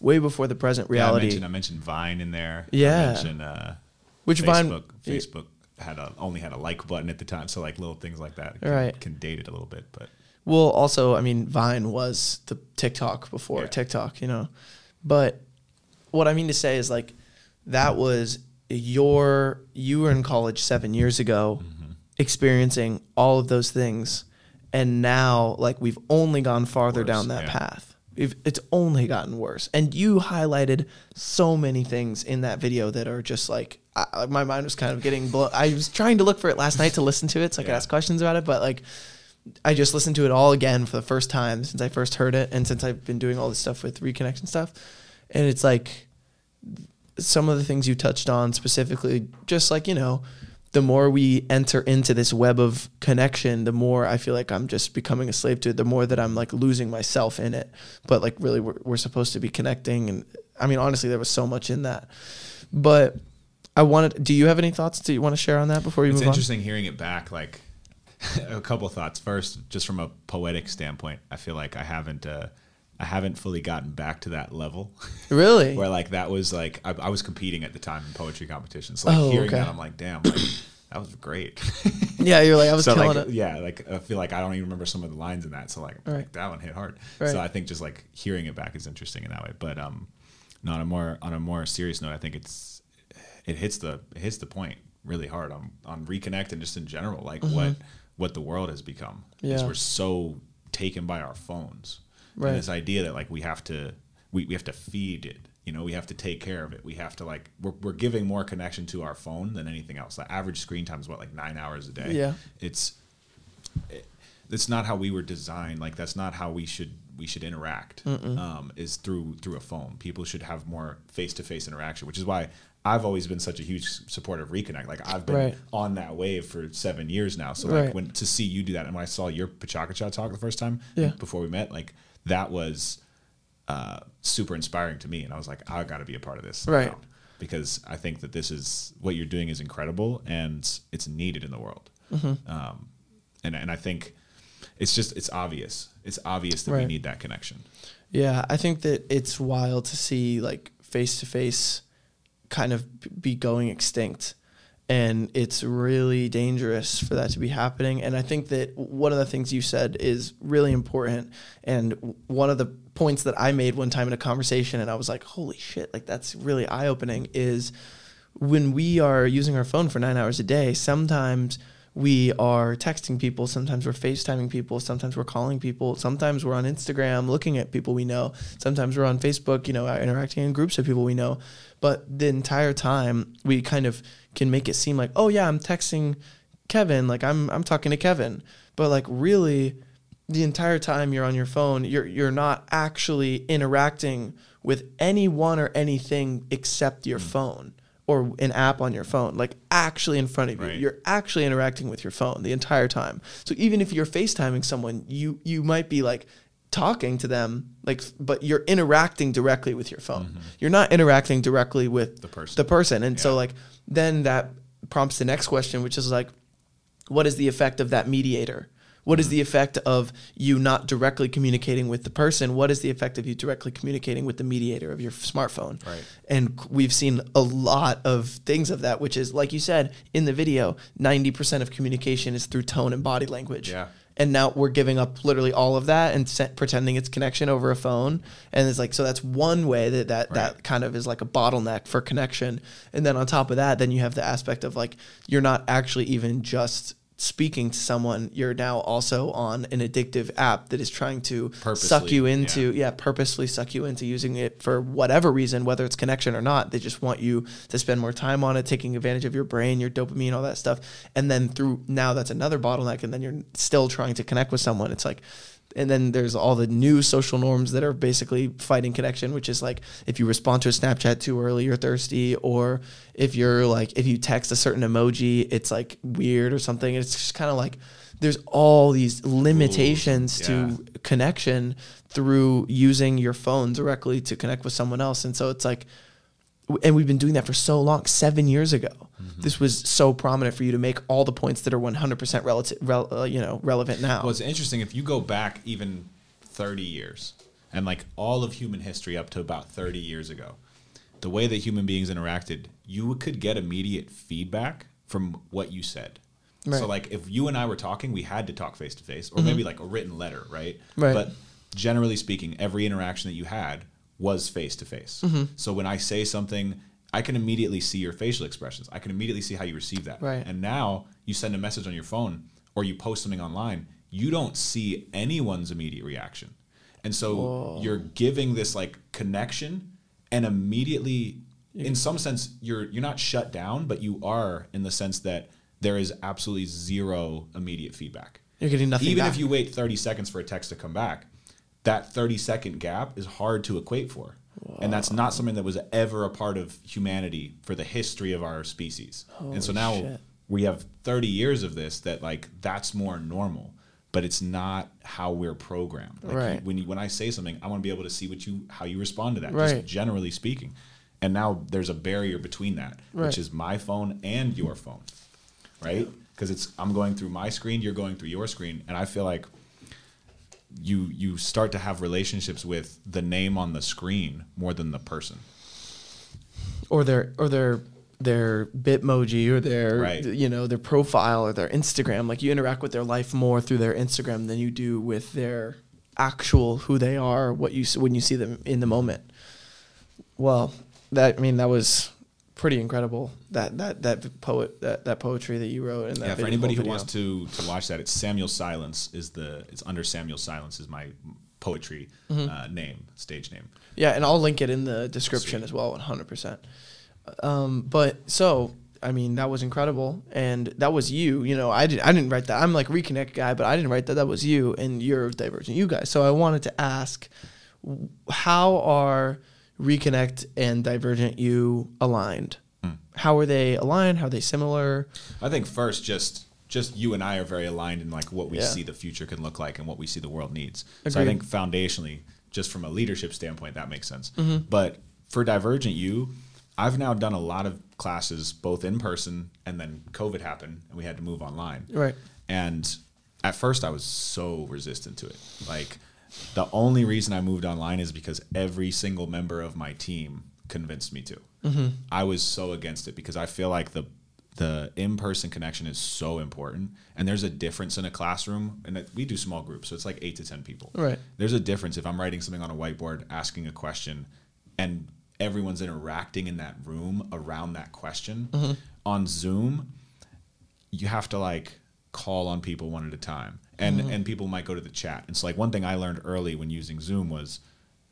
Speaker 1: way before the present
Speaker 2: Yeah, I
Speaker 1: reality.
Speaker 2: mentioned, I mentioned Vine in there.
Speaker 1: Yeah.
Speaker 2: I mentioned, uh,
Speaker 1: Which Vine-
Speaker 2: Facebook, Facebook had a, only had a like button at the time. So like little things like that can,
Speaker 1: Right.
Speaker 2: can date it a little bit, but
Speaker 1: Well, also, I mean, Vine was the TikTok before
Speaker 2: Yeah.
Speaker 1: TikTok, you know. But what I mean to say is like that was your you were in college 7 years ago
Speaker 2: Mm-hmm.
Speaker 1: experiencing all of those things and now like we've only gone farther
Speaker 2: Worse,
Speaker 1: down that
Speaker 2: yeah.
Speaker 1: path. We've, it's only gotten worse. And you highlighted so many things in that video that are just like I, my mind was kind of getting blown. I was trying to look for it last night to listen to it so I could
Speaker 2: Yeah.
Speaker 1: ask questions about it, but like I just listened to it all again for the first time since I first heard it and since I've been doing all this stuff with reconnection stuff. And it's like some of the things you touched on specifically, just like, you know, the more we enter into this web of connection, the more I feel like I'm just becoming a slave to it, the more that I'm like losing myself in it. But like, really, we're, we're supposed to be connecting. And I mean, honestly, there was so much in that. But I wanted, do you have any thoughts that you want to share on that before you
Speaker 2: it's
Speaker 1: move on?
Speaker 2: It's interesting hearing it back. Like [LAUGHS] a couple thoughts. First, just from a poetic standpoint, I feel like I haven't, uh, I haven't fully gotten back to that level. [LAUGHS]
Speaker 1: Really?
Speaker 2: where like that was like I, I was competing at the time in poetry competitions. Like
Speaker 1: Oh,
Speaker 2: hearing
Speaker 1: okay.
Speaker 2: that, I'm like, damn, like, that was great. [LAUGHS]
Speaker 1: yeah, you're like, I was
Speaker 2: so
Speaker 1: killing
Speaker 2: like,
Speaker 1: it.
Speaker 2: yeah, like I feel like I don't even remember some of the lines in that. So like,
Speaker 1: Right.
Speaker 2: like, that one hit hard.
Speaker 1: Right.
Speaker 2: So I think just like hearing it back is interesting in that way. But um, no, on a more on a more serious note, I think it's it hits the it hits the point really hard on on reconnect and just in general, like what what the world has become. Is
Speaker 1: Mm-hmm. Yeah.
Speaker 2: we're so taken by our phones.
Speaker 1: Right.
Speaker 2: And this idea that like we have to we, we have to feed it. You know, we have to take care of it. We have to like we're, we're giving more connection to our phone than anything else. The average screen time is what like nine hours a day.
Speaker 1: Yeah.
Speaker 2: It's it, that's not how we were designed. Like that's not how we should we should interact. Um, is through through a phone. People should have more face to face interaction, which is why I've always been such a huge supporter of Reconnect. Like I've been
Speaker 1: Right.
Speaker 2: on that wave for seven years now. So
Speaker 1: Right.
Speaker 2: like when to see you do that, and when I saw your PechaKucha talk the first time,
Speaker 1: Yeah.
Speaker 2: before we met, like that was uh, super inspiring to me, and I was like, I got to be a part of this,
Speaker 1: Right.
Speaker 2: now. Because I think that this is what you're doing is incredible, and it's needed in the world.
Speaker 1: Mm-hmm.
Speaker 2: Um, and and I think it's just it's obvious. It's obvious that we need that connection.
Speaker 1: Yeah, I think that it's wild to see like face to face kind of be going extinct. And it's really dangerous for that to be happening. And I think that one of the things you said is really important. And one of the points that I made one time in a conversation, and I was like, holy shit, like that's really eye opening, is when we are using our phone for nine hours a day, sometimes we are texting people, sometimes we're FaceTiming people, sometimes we're calling people, sometimes we're on Instagram looking at people we know, sometimes we're on Facebook, you know, uh, interacting in groups of people we know. But the entire time we kind of can make it seem like, oh yeah, I'm texting Kevin, like I'm I'm talking to Kevin. But like really the entire time you're on your phone, you're you're not actually interacting with anyone or anything except your hmm. phone or an app on your phone, like actually in front of you.
Speaker 2: Right.
Speaker 1: You're actually interacting with your phone the entire time. So even if you're FaceTiming someone, you you might be like talking to them, like but you're interacting directly with your phone. Mm-hmm. You're not interacting directly with
Speaker 2: The person.
Speaker 1: The person. And so like then that prompts the next question, which is like, what is the effect of that mediator? What is the effect of you not directly communicating with the person? What is the effect of you directly communicating with the mediator of your smartphone?
Speaker 2: Right.
Speaker 1: And we've seen a lot of things of that, which is, like you said in the video, 90% of communication is through tone and body language.
Speaker 2: Yeah.
Speaker 1: And now we're giving up literally all of that and pretending it's connection over a phone. And it's like, so that's one way that that, that kind of is like a bottleneck for connection. And then on top of that, then you have the aspect of like, you're not actually even just speaking to someone, you're now also on an addictive app that is trying to suck you into, yeah. purposely suck you into using it for whatever reason, whether it's connection or not. They just want you to spend more time on it, taking advantage of your brain, your dopamine, all that stuff. And then through now that's another bottleneck. And then you're still trying to connect with someone. It's like, and then there's all the new social norms that are basically fighting connection, which is like if you respond to a Snapchat too early, you're thirsty, or if you're like if you text a certain emoji, it's like weird or something. It's just kind of like there's all these limitations
Speaker 2: yeah.
Speaker 1: to connection through using your phone directly to connect with someone else, and so it's like and we've been doing that for so long. Seven years ago,
Speaker 2: Mm-hmm.
Speaker 1: this was so prominent for you to make all the points that are 100% relative, rel, uh, you know, relevant now.
Speaker 2: Well, it's interesting if you go back even 30 years and like all of human history up to about 30 years ago, the way that human beings interacted, you could get immediate feedback from what you said.
Speaker 1: Right.
Speaker 2: So like if you and I were talking, we had to talk face to face or maybe like a written letter, right?
Speaker 1: Right.
Speaker 2: But generally speaking, every interaction that you had was face to face. So when I say something, I can immediately see your facial expressions. I can immediately see how you receive that.
Speaker 1: Right.
Speaker 2: And now you send a message on your phone or you post something online, you don't see anyone's immediate reaction. And so you're giving this like connection and immediately in some sense you're you're not shut down, but you are in the sense that there is absolutely zero immediate feedback.
Speaker 1: You're getting nothing
Speaker 2: Even
Speaker 1: back.
Speaker 2: if you wait 30 seconds for a text to come back, that 30 second gap is hard to equate for. And that's not something that was ever a part of humanity for the history of our species. and so now
Speaker 1: shit.
Speaker 2: we have 30 years of this that like that's more normal, but it's not how we're programmed. Like
Speaker 1: Right.
Speaker 2: you, when you, when I say something, I want to be able to see what you how you respond to that,
Speaker 1: Right.
Speaker 2: just generally speaking. And now there's a barrier between that,
Speaker 1: Right.
Speaker 2: which is my phone and your phone, right? Because it's I'm going through my screen, you're going through your screen, and I feel like you you start to have relationships with the name on the screen more than the person.
Speaker 1: or their or their their bitmoji or their
Speaker 2: Right.
Speaker 1: you know their profile or their Instagram like you interact with their life more through their Instagram than you do with their actual who they are what you when you see them in the moment well that I mean that was pretty incredible that that that poet that, that poetry that you wrote and that
Speaker 2: Yeah, for anybody who
Speaker 1: video.
Speaker 2: wants to to watch that, it's Samuel Silence is the it's under Samuel Silence is my poetry
Speaker 1: Mm-hmm.
Speaker 2: uh, name, stage name.
Speaker 1: Yeah, and I'll link it in the description
Speaker 2: Sweet.
Speaker 1: as well, 100%. Um, but so, I mean, that was incredible, and that was you. You know, I didn't, I didn't write that. I'm like reconnect guy, but I didn't write that. That was you, and you're Divergent, you guys. So I wanted to ask, how are reconnect and Divergent U aligned? how are they aligned? How are they similar?
Speaker 2: I think first, just just you and I are very aligned in like what we
Speaker 1: Yeah.
Speaker 2: see the future can look like and what we see the world needs. So I think foundationally, just from a leadership standpoint, that makes sense.
Speaker 1: Mm-hmm.
Speaker 2: But for Divergent U, I've now done a lot of classes both in person and then COVID happened and we had to move online.
Speaker 1: Right.
Speaker 2: And at first, I was so resistant to it. Like, the only reason I moved online is because every single member of my team convinced me to. Mm-hmm. I was so against it because I feel like the the in person connection is so important, and there's a difference in a classroom. And that- we do small groups, so it's like eight to ten people.
Speaker 1: Right.
Speaker 2: There's a difference if I'm writing something on a whiteboard, asking a question, and everyone's interacting in that room around that question. Mm-hmm. On Zoom, you have to like call on people one at a time and and people might go to the chat and so like one thing i learned early when using zoom was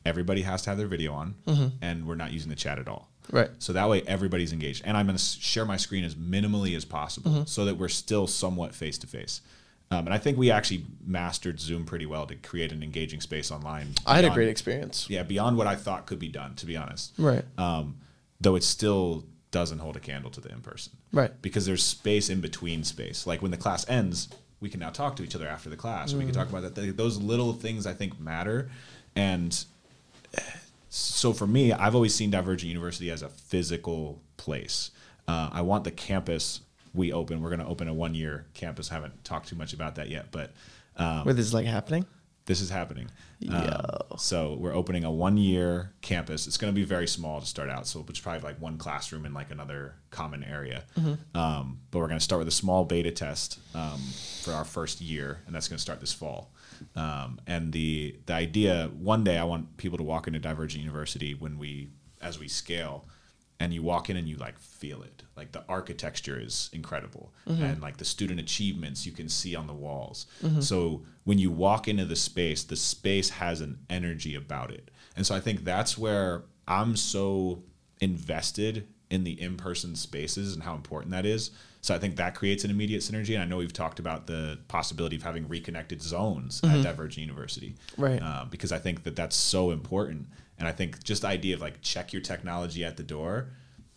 Speaker 2: everybody has to have their video on and we're not using the chat at all
Speaker 1: Right.
Speaker 2: so that way everybody's engaged and i'm going to share my screen as minimally as possible
Speaker 1: Mm-hmm.
Speaker 2: so that we're still somewhat face to face Um, and i think we actually mastered zoom pretty well to create an engaging space online
Speaker 1: I had a great experience.
Speaker 2: yeah beyond what i thought could be done to be honest
Speaker 1: Right.
Speaker 2: um, though it still doesn't hold a candle to the in person.
Speaker 1: Right.
Speaker 2: Because there's space in between space. Like when the class ends, we can now talk to each other after the class. We can talk about that. Th- Those little things I think matter. And so for me, I've always seen Divergent University as a physical place. Uh, I want the campus we open. We're going to open a one year campus. haven't talked too much about that yet, but um,
Speaker 1: Where this is like happening.
Speaker 2: This is happening. Um, so we're opening a one year campus. It's going to be very small to start out. So it's probably like one classroom in like another common area. Um, but we're going to start with a small beta test um, for our first year, and that's going to start this fall. Um, and the the idea one day I want people to walk into Divergent University when we as we scale and you walk in and you like feel it. Like the architecture is incredible. Mm-hmm. And like the student achievements you can see on the walls. Mm-hmm. So when you walk into the space the space has an energy about it. And so i think that's where i'm so invested in the in-person spaces and how important that is. So i think that creates an immediate synergy. And i know we've talked about the possibility of having reconnected zones at mm-hmm. divergent university
Speaker 1: Right.
Speaker 2: uh, because I think that that's so important. And I think just the idea of like check your technology at the door,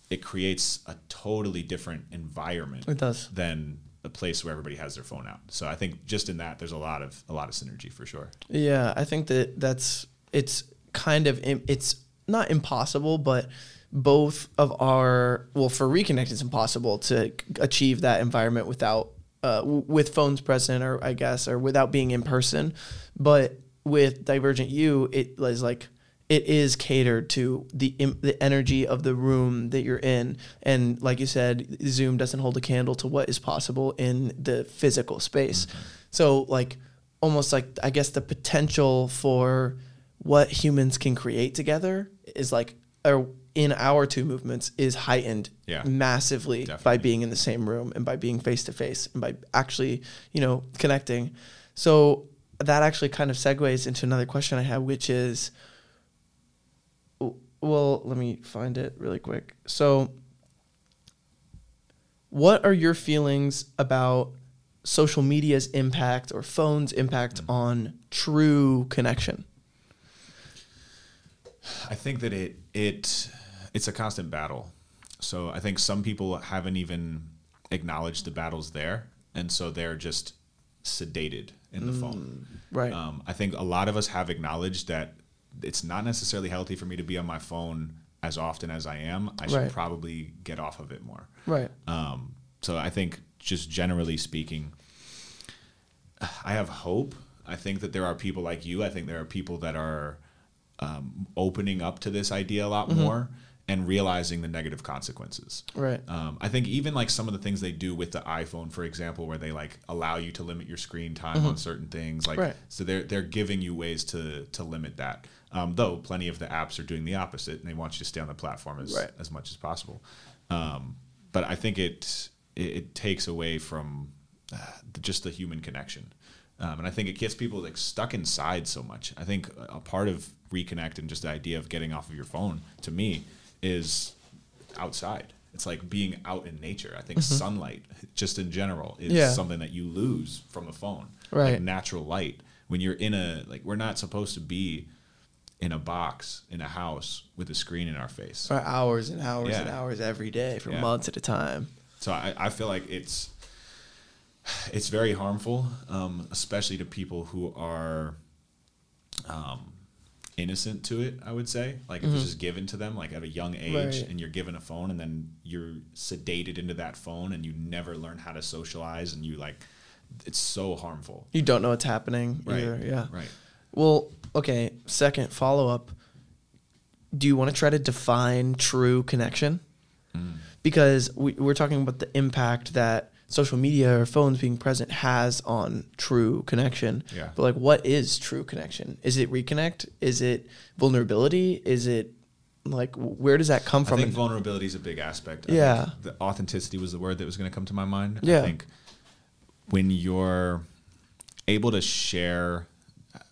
Speaker 2: it creates a totally different environment.
Speaker 1: It does.
Speaker 2: than a place where everybody has their phone out. So I think just in that, there's a lot of a lot of synergy for sure.
Speaker 1: Yeah, I think that that's it's kind of it's not impossible, but both of our well for reconnect it's impossible to achieve that environment without uh, w- with phones present or I guess or without being in person. But with Divergent U, it is like it is catered to the im- the energy of the room that you're in, and like you said, Zoom doesn't hold a candle to what is possible in the physical space. So like almost like I guess the potential for what humans can create together is like or in our two movements is heightened
Speaker 2: Yeah.
Speaker 1: massively by being in the same room and by being face to face and by actually you know connecting so that actually kind of segues into another question i have which is well let me find it really quick so what are your feelings about social media's impact or phones impact on true connection
Speaker 2: I think that it it it's a constant battle. So I think some people haven't even acknowledged the battles there, and so they're just sedated in the phone.
Speaker 1: right
Speaker 2: Um, I think a lot of us have acknowledged that it's not necessarily healthy for me to be on my phone as often as I am. I should
Speaker 1: Right.
Speaker 2: probably get off of it more.
Speaker 1: right
Speaker 2: Um, so I think just generally speaking, I have hope. I think that there are people like you. I think there are people that are um, opening up to this idea a lot more and realizing the negative consequences.
Speaker 1: right
Speaker 2: Um, I think even like some of the things they do with the iPhone, for example, where they like allow you to limit your screen time on certain things, like
Speaker 1: Right.
Speaker 2: so they're they're giving you ways to to limit that. Um, though plenty of the apps are doing the opposite, and they want you to stay on the platform as
Speaker 1: Right.
Speaker 2: as much as possible. Um, but I think it it, it takes away from uh, the, just the human connection. Um, and I think it gets people like stuck inside so much. I think a a part of reconnect and just the idea of getting off of your phone to me is outside. It's like being out in nature. I think sunlight, just in general, is
Speaker 1: Mm-hmm. Yeah.
Speaker 2: something that you lose from a phone.
Speaker 1: Right.
Speaker 2: Like natural light. When you're in a like, we're not supposed to be in a box in a house with a screen in our face.
Speaker 1: For hours and hours
Speaker 2: Yeah.
Speaker 1: and hours every day for
Speaker 2: Yeah.
Speaker 1: months at a time.
Speaker 2: So I, I feel like it's it's very harmful, um, especially to people who are um, innocent to it. I would say, like if it's just given to them, like at a young age,
Speaker 1: Mm-hmm. Right.
Speaker 2: and you're given a phone, and then you're sedated into that phone, and you never learn how to socialize, and you like, it's so harmful.
Speaker 1: You don't know what's happening
Speaker 2: Right.
Speaker 1: either. Yeah.
Speaker 2: Right.
Speaker 1: Well, okay. Second follow up. Do you want to try to define true connection?
Speaker 2: Mm.
Speaker 1: Because we, we're talking about the impact that social media or phones being present has on true connection.
Speaker 2: Yeah.
Speaker 1: But like, what is true connection? Is it reconnect? Is it vulnerability? Is it like where does that come from?
Speaker 2: I
Speaker 1: think
Speaker 2: vulnerability is a big aspect. I
Speaker 1: Yeah.
Speaker 2: the authenticity was the word that was going to come to my mind.
Speaker 1: Yeah.
Speaker 2: I think when you're able to share,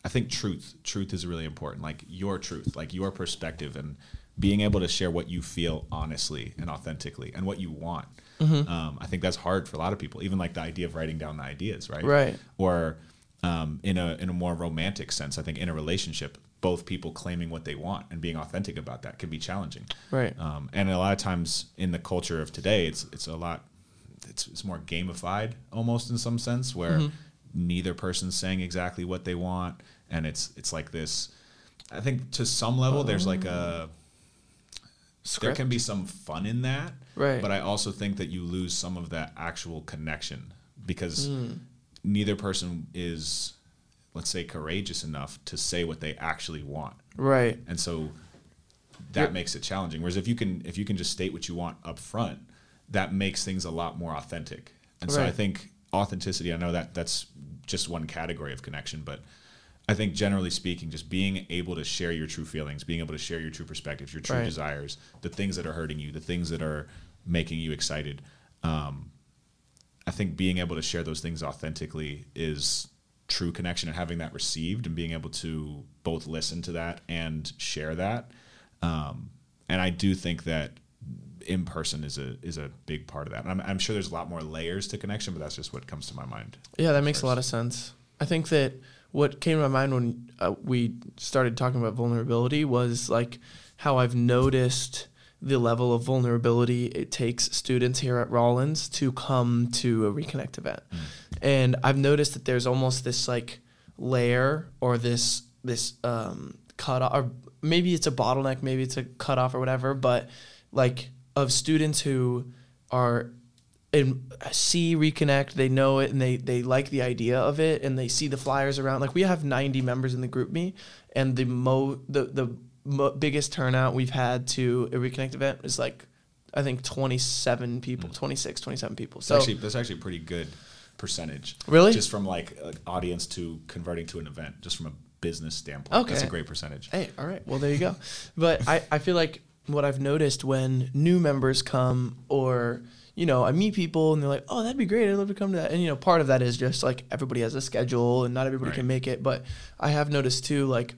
Speaker 2: I think truth, truth is really important. Like your truth, like your perspective, and being able to share what you feel honestly and authentically, and what you want.
Speaker 1: Mm-hmm.
Speaker 2: Um, I think that's hard for a lot of people. Even like the idea of writing down the ideas, right?
Speaker 1: Right.
Speaker 2: Or um, in a in a more romantic sense, I think in a relationship, both people claiming what they want and being authentic about that can be challenging.
Speaker 1: Right.
Speaker 2: Um, and a lot of times in the culture of today, it's it's a lot. It's, it's more gamified almost in some sense where
Speaker 1: Mm-hmm.
Speaker 2: neither person's saying exactly what they want, and it's it's like this. I think to some level, there's like a there can be some fun in that,
Speaker 1: Right.
Speaker 2: But I also think that you lose some of that actual connection because
Speaker 1: Hmm.
Speaker 2: neither person is, let's say, courageous enough to say what they actually want
Speaker 1: right.
Speaker 2: and so that makes it challenging whereas if you can if you can just state what you want up front that makes things a lot more authentic and so i think authenticity i know that that's just one category of connection but i think generally speaking just being able to share your true feelings being able to share your true perspectives your true
Speaker 1: Right.
Speaker 2: desires the things that are hurting you the things that are making you excited um, I think being able to share those things authentically is true connection and having that received and being able to both listen to that and share that. Um, and I do think that in person is a is a big part of that. And I'm, I'm sure there's a lot more layers to connection, but that's just what comes to my mind.
Speaker 1: Yeah, that makes a lot of sense. I think that what came to my mind when uh, we started talking about vulnerability was like how I've noticed the level of vulnerability it takes students here at Rollins to come to a reconnect event. And I've noticed that there's almost this like layer or this this um cut off or maybe it's a bottleneck, maybe it's a cutoff or whatever, but like of students who are and see reconnect they know it and they they like the idea of it and they see the flyers around like we have 90 members in the GroupMe and the mo the the mo- biggest turnout we've had to a reconnect event is like i think 27 people 26 27 people so
Speaker 2: actually that's actually a pretty good percentage.
Speaker 1: Really?
Speaker 2: Just from like uh, audience to converting to an event, just from a business standpoint. okay That's a great percentage.
Speaker 1: Hey, all right. Well, there you go. But I, I feel like what I've noticed when new members come or, you know, I meet people and they're like, oh, that'd be great. I'd love to come to that. And, you know, part of that is just like everybody has a schedule and not everybody can make it. But I have noticed too, like,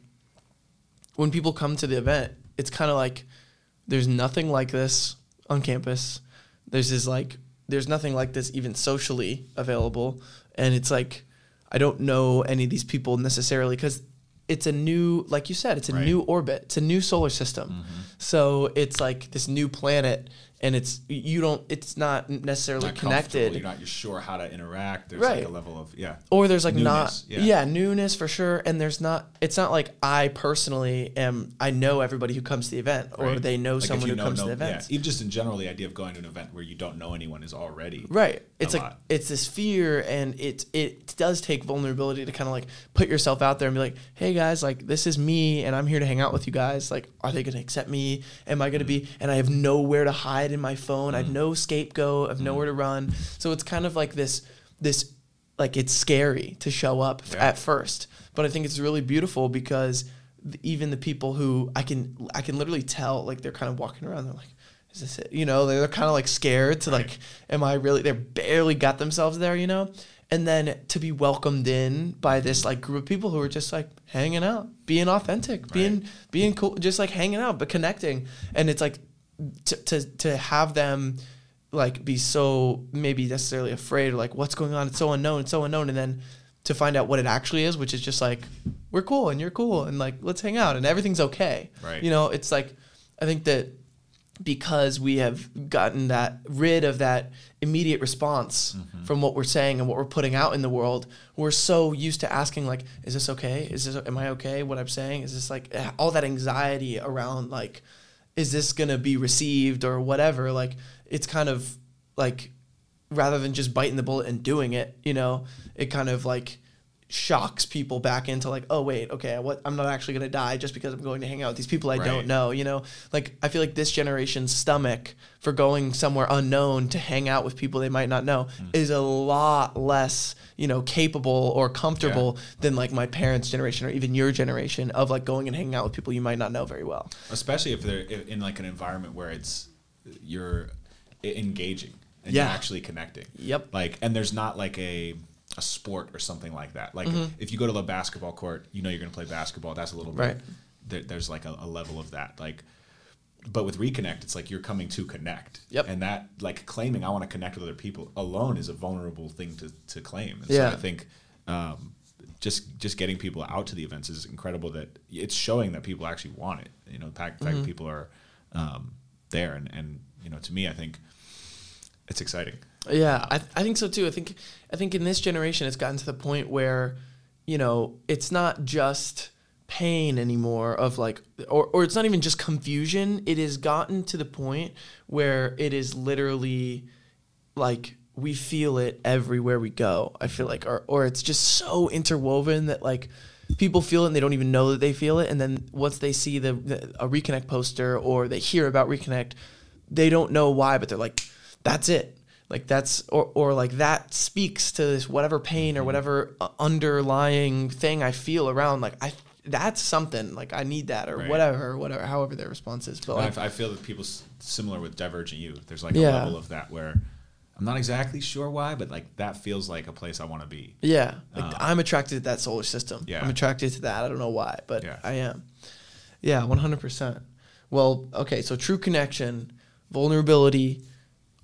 Speaker 1: when people come to the event, it's kind of like there's nothing like this on campus. There's this like there's nothing like this even socially available, and it's like I don't know any of these people necessarily because it's a new, like you said, it's a
Speaker 2: Right.
Speaker 1: new orbit, it's a new solar system. Mm-hmm. So it's like this new planet, and it's you don't, it's not necessarily
Speaker 2: Not
Speaker 1: connected
Speaker 2: You're not you're sure how to interact. There's
Speaker 1: Right.
Speaker 2: like a level of yeah.
Speaker 1: or there's like
Speaker 2: Newness,
Speaker 1: not
Speaker 2: yeah.
Speaker 1: yeah. newness for sure and there's not it's not like i personally am i know everybody who comes to the event or
Speaker 2: Right.
Speaker 1: they know
Speaker 2: Like,
Speaker 1: someone who
Speaker 2: know
Speaker 1: comes
Speaker 2: no-
Speaker 1: to the
Speaker 2: event
Speaker 1: yeah,
Speaker 2: even just in general, the idea of going to an event where you don't know anyone is already
Speaker 1: right it's like
Speaker 2: lot.
Speaker 1: it's this fear and it it does take vulnerability to kind of like put yourself out there and be like hey guys like this is me and i'm here to hang out with you guys like are they going to accept me am i going to
Speaker 2: Mm.
Speaker 1: be and i have nowhere to hide in my phone. I have no scapegoat. I have
Speaker 2: Mm.
Speaker 1: nowhere to run. So it's kind of like this this like it's scary to show up
Speaker 2: Yeah.
Speaker 1: at first. But i think it's really beautiful because even the people who i can i can literally tell like they're kind of walking around. They're like is this it? You know they're, they're kind of like scared to like am i really they're barely got themselves there you know? And then to be welcomed in by this like group of people who are just like hanging out being authentic being being cool just like hanging out but connecting. And it's like to to, to have them like be so maybe necessarily afraid or like what's going on it's so unknown it's so unknown and then to find out what it actually is which is just like we're cool and you're cool and like let's hang out and everything's okay.
Speaker 2: Right.
Speaker 1: You know, it's like I think that because we have gotten that rid of that immediate response
Speaker 2: Mm-hmm.
Speaker 1: from what we're saying and what we're putting out in the world we're so used to asking like is this okay is this am i okay what i'm saying is this like all that anxiety around like is this going to be received or whatever? Like it's kind of like rather than just biting the bullet and doing it you know it kind of like shocks people back into like oh wait okay what i'm not actually going to die just because i'm going to hang out with these people i
Speaker 2: Right.
Speaker 1: don't know you know like i feel like this generation's stomach for going somewhere unknown to hang out with people they might not know
Speaker 2: Hmm.
Speaker 1: is a lot less you know capable or comfortable than like my parents generation or even your generation of like going and hanging out with people you might not know very well
Speaker 2: especially if they're in like an environment where it's you're engaging and
Speaker 1: Yeah.
Speaker 2: you're actually connecting.
Speaker 1: Yep.
Speaker 2: Like, and there's not like a a sport or something like that. Like,
Speaker 1: Mm-hmm.
Speaker 2: if you go to the basketball court, you know you're going to play basketball. That's a little bit.
Speaker 1: Right.
Speaker 2: There, there's like a, a level of that. Like, but with reconnect, it's like you're coming to connect.
Speaker 1: Yep.
Speaker 2: And that like claiming I want to connect with other people alone is a vulnerable thing to to claim. And
Speaker 1: Yeah.
Speaker 2: So I think. Um, just just getting people out to the events is incredible. That it's showing that people actually want it. You know, the fact, fact that people are um, there, and and you know, to me, I think it's exciting.
Speaker 1: Yeah, I, I think so too. I think I think in this generation, it's gotten to the point where, you know, it's not just pain anymore of like, or or it's not even just confusion. It has gotten to the point where it is literally like we feel it everywhere we go. I feel like, or or it's just so interwoven that like people feel it and they don't even know that they feel it. And then once they see the, the a reconnect poster or they hear about reconnect, they don't know why, but they're like, that's it. Like that's or or like that speaks to this whatever pain or whatever uh, underlying thing I feel around. Like I that's something like I need that or
Speaker 2: Right.
Speaker 1: whatever whatever however their response is. But
Speaker 2: I
Speaker 1: like
Speaker 2: I, feel that people s- similar with Divergent U. There's like
Speaker 1: Yeah.
Speaker 2: a level of that where I'm not exactly sure why, but like that feels like a place I want to be.
Speaker 1: Yeah, like
Speaker 2: Um,
Speaker 1: I'm attracted to that solar system.
Speaker 2: Yeah.
Speaker 1: I'm attracted to that. I don't know why, but
Speaker 2: Yeah.
Speaker 1: I am. Yeah, 100%. Well, okay, so true connection, vulnerability,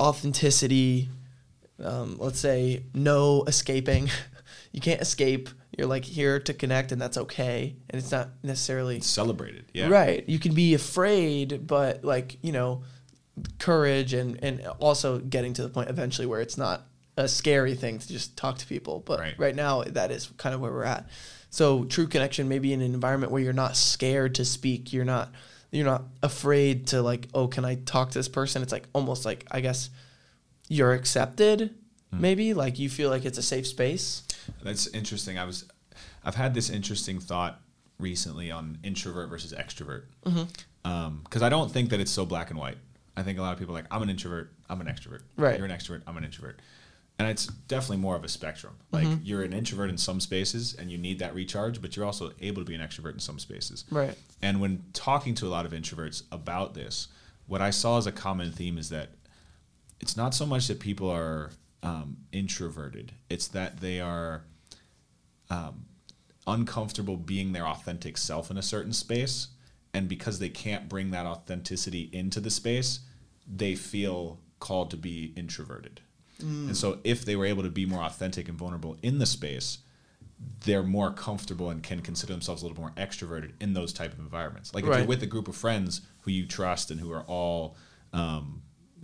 Speaker 1: authenticity, um, let's say no escaping. [LAUGHS] you can't escape. You're like here to connect, and that's okay. And it's not necessarily
Speaker 2: It's celebrated. Yeah.
Speaker 1: Right. You can be afraid, but like, you know, courage and, and also getting to the point eventually where it's not a scary thing to just talk to people. But
Speaker 2: Right.
Speaker 1: right, now that is kind of where we're at. So true connection maybe in an environment where you're not scared to speak. You're not you're not afraid to like, oh, can I talk to this person? It's like almost like I guess you're accepted, hmm. maybe. Like you feel like it's a safe space.
Speaker 2: That's interesting. I was, I've had this interesting thought recently on introvert versus extrovert. Mm-hmm. Um, because I don't think that it's so black and white. I think a lot of people are like, I'm an introvert, I'm an extrovert.
Speaker 1: Right.
Speaker 2: You're an extrovert, I'm an introvert. And it's definitely more of a spectrum. Like you're an introvert in some spaces and you need that recharge, but you're also able to be an extrovert in some spaces.
Speaker 1: Right.
Speaker 2: And when talking to a lot of introverts about this, what I saw as a common theme is that it's not so much that people are um, introverted; it's that they are um, uncomfortable being their authentic self in a certain space, and because they can't bring that authenticity into the space, they feel called to be introverted. And so, if they were able to be more authentic and vulnerable in the space, they're more comfortable and can consider themselves a little more extroverted in those type of environments. Like if you're with a group of friends who you trust and who are all um,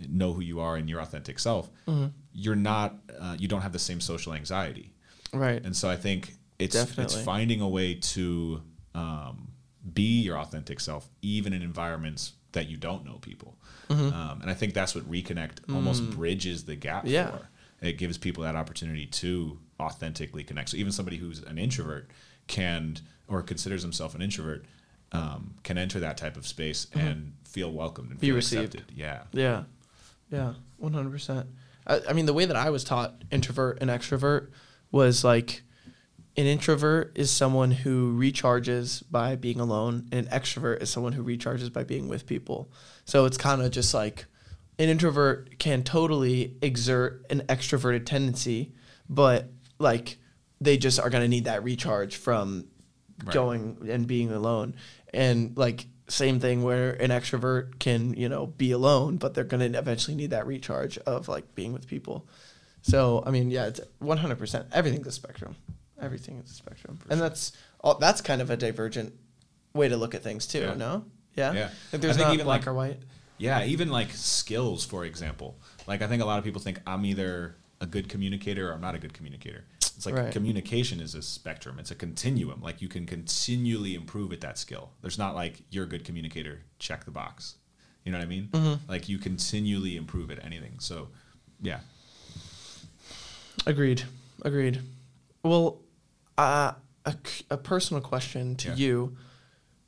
Speaker 2: know who you are and your authentic self,
Speaker 1: Mm-hmm.
Speaker 2: you're not uh, you don't have the same social anxiety.
Speaker 1: Right.
Speaker 2: And so I think it's it's finding a way to um, be your authentic self, even in environments that you don't know people. Um, and I think that's what Reconnect almost bridges the gap
Speaker 1: Mm-hmm. Yeah.
Speaker 2: for. It gives people that opportunity to authentically connect. So even somebody who's an introvert can or considers himself an introvert um, can enter that type of space and feel welcomed and
Speaker 1: Mm-hmm. Be
Speaker 2: feel
Speaker 1: received.
Speaker 2: accepted. Yeah.
Speaker 1: Yeah, yeah, one hundred percent. I mean, the way that I was taught introvert and extrovert was like, an introvert is someone who recharges by being alone, and an extrovert is someone who recharges by being with people. So it's kind of just like, an introvert can totally exert an extroverted tendency, but like, they just are gonna need that recharge from
Speaker 2: Right.
Speaker 1: going and being alone and like same thing where an extrovert can you know be alone but they're going to eventually need that recharge of like being with people so i mean yeah it's 100% everything's a spectrum everything is a spectrum and that's Oh, that's kind of a divergent way to look at things too.
Speaker 2: Yeah.
Speaker 1: No. Yeah.
Speaker 2: Yeah.
Speaker 1: Like there's
Speaker 2: I think
Speaker 1: not
Speaker 2: even,
Speaker 1: black
Speaker 2: like-
Speaker 1: or white.
Speaker 2: Yeah, even like skills, for example. Like I think a lot of people think I'm either a good communicator or I'm not a good communicator. It's like
Speaker 1: Right.
Speaker 2: communication is a spectrum. It's a continuum. Like you can continually improve at that skill. There's not like you're a good communicator, check the box. You know what I mean?
Speaker 1: Mm-hmm.
Speaker 2: Like you continually improve at anything. So, yeah.
Speaker 1: Agreed. Agreed. Well, uh, a, a personal question to
Speaker 2: Yeah.
Speaker 1: you.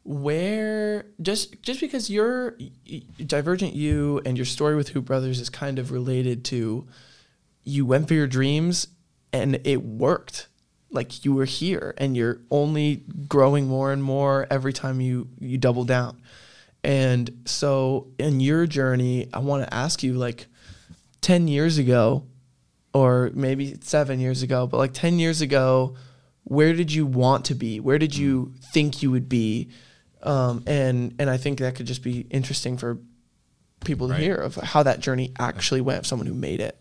Speaker 1: Where just just because your Divergent U and your story with Hoop Brothers is kind of related to you went for your dreams and it worked. Like you were here and you're only growing more and more every time you you double down. And so in your journey, I want to ask you like 10 years ago or maybe 7 years ago, but like 10 years ago, where did you want to be? Where did you think you would be? Um, and and I think that could just be interesting for people to
Speaker 2: Right.
Speaker 1: hear of how that journey actually went of someone who made it.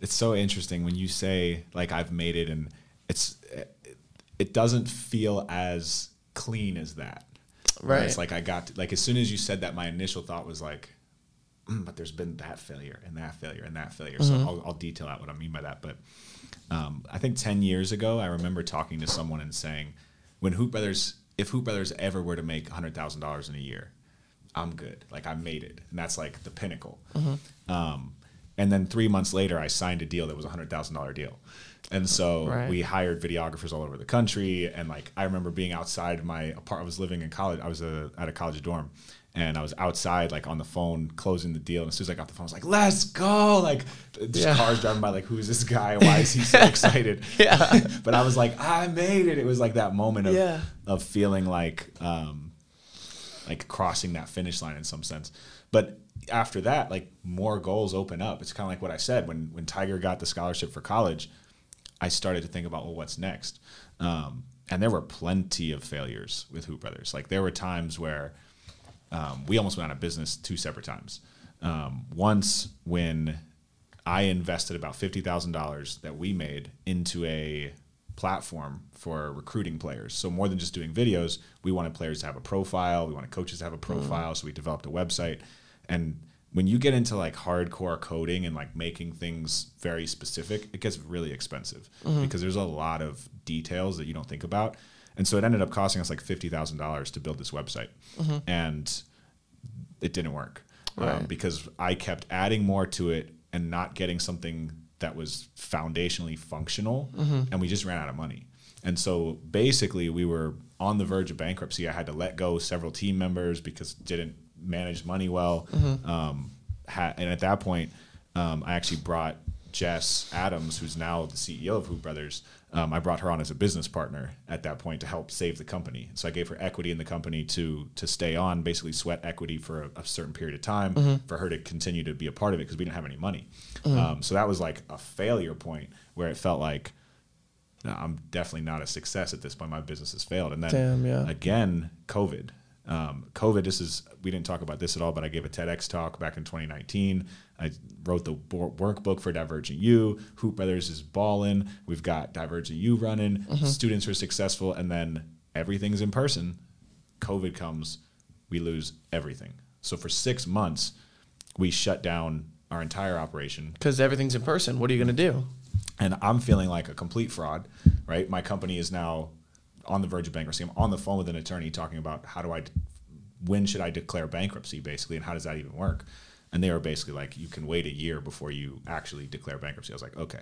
Speaker 2: it's so interesting when you say like I've made it and it's it doesn't feel as clean as that.
Speaker 1: Right.
Speaker 2: It's like I got like as soon as you said that, my initial thought was like, "Mm, but there's been that failure and that failure and that failure. So I'll, I'll detail out what I mean by that. But um, I think ten years ago, I remember talking to someone and saying, when Hoop Brothers, if Hoop Brothers ever were to make hundred thousand dollars in a year, I'm good. Like I made it, and that's like the pinnacle. Um, and then three months later, I signed a deal that was a hundred thousand dollar deal, and so
Speaker 1: Right.
Speaker 2: we hired videographers all over the country. And like I remember being outside my apartment. I was living in college. I was uh at a college dorm. And I was outside, like on the phone, closing the deal. And as soon as I got the phone, I was like, "Let's go!" Like, just
Speaker 1: Yeah.
Speaker 2: cars driving by, like, "Who's this guy? Why is he so [LAUGHS] excited?"
Speaker 1: Yeah. [LAUGHS]
Speaker 2: but I was like, "I made it!" It was like that moment of
Speaker 1: Yeah.
Speaker 2: of feeling like um, like crossing that finish line in some sense. But after that, like more goals open up. It's kind of like what I said when when Tiger got the scholarship for college. I started to think about well, what's next? Um, and there were plenty of failures with Hoop Brothers. Like there were times where um, we almost went out of business two separate times. Um, once when I invested about fifty thousand dollars that we made into a platform for recruiting players. So more than just doing videos, we wanted players to have a profile. We wanted coaches to have a profile. So we developed a website. And when you get into like hardcore coding and like making things very specific, it gets really expensive because there's a lot of details that you don't think about. And so it ended up costing us like fifty thousand dollars to build this website, and it didn't work um, because I kept adding more to it and not getting something that was foundationally functional, and we just ran out of money. And so basically, we were on the verge of bankruptcy. I had to let go several team members because didn't manage money well. Um, ha- and at that point, um, I actually brought Jess Adams, who's now the CEO of Hoop Brothers. Um, I brought her on as a business partner at that point to help save the company. So I gave her equity in the company to to stay on, basically sweat equity for a, a certain period of time for her to continue to be a part of it because we didn't have any money. Um, so that was like a failure point where it felt like no, I'm definitely not a success at this point. My business has failed. And then
Speaker 1: Damn, yeah.
Speaker 2: again, COVID. Um, COVID, this is, we didn't talk about this at all, but I gave a TEDx talk back in 2019. I wrote the workbook for Divergent U. Hoop Brothers is balling. We've got Divergent U running.
Speaker 1: Mm-hmm.
Speaker 2: Students are successful. And then everything's in person. COVID comes, we lose everything. So for six months, we shut down our entire operation
Speaker 1: Because everything's in person. What are you going to do?
Speaker 2: and I'm feeling like a complete fraud, right? My company is now on the verge of bankruptcy. I'm on the phone with an attorney talking about how do I, when should I declare bankruptcy, basically, and how does that even work? And they were basically like, you can wait a year before you actually declare bankruptcy. I was like, okay,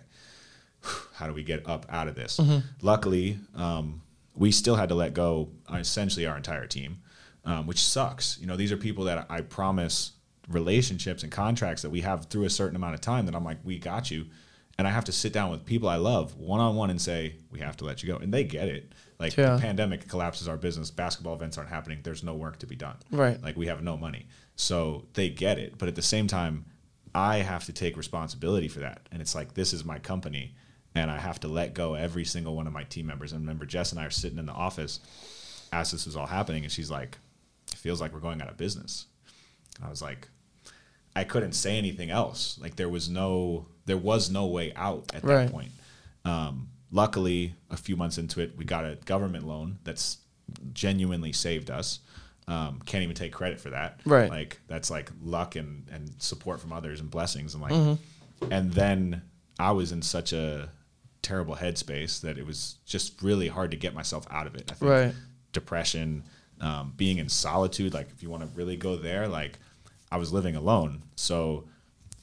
Speaker 2: [SIGHS] how do we get up out of this? Luckily, um, we still had to let go uh, essentially our entire team, um, which sucks. You know, these are people that I promise relationships and contracts that we have through a certain amount of time that I'm like, we got you. And I have to sit down with people I love one on one and say, we have to let you go. And they get it. Like
Speaker 1: Yeah.
Speaker 2: the pandemic collapses our business. Basketball events aren't happening. There's no work to be done.
Speaker 1: Right.
Speaker 2: Like we have no money. So they get it. But at the same time, I have to take responsibility for that. And it's like, this is my company. And I have to let go every single one of my team members. And remember, Jess and I are sitting in the office as this was all happening. And she's like, it feels like we're going out of business. And I was like, I couldn't say anything else. Like there was no, there was no way out at
Speaker 1: Right.
Speaker 2: that point. Um, luckily, a few months into it, we got a government loan that's genuinely saved us. Um, can't even take credit for that.
Speaker 1: Right.
Speaker 2: Like that's like luck and, and support from others and blessings and like,
Speaker 1: Mm-hmm.
Speaker 2: and then I was in such a terrible headspace that it was just really hard to get myself out of it. I think
Speaker 1: Right.
Speaker 2: depression, um, being in solitude. Like if you want to really go there, like I was living alone. So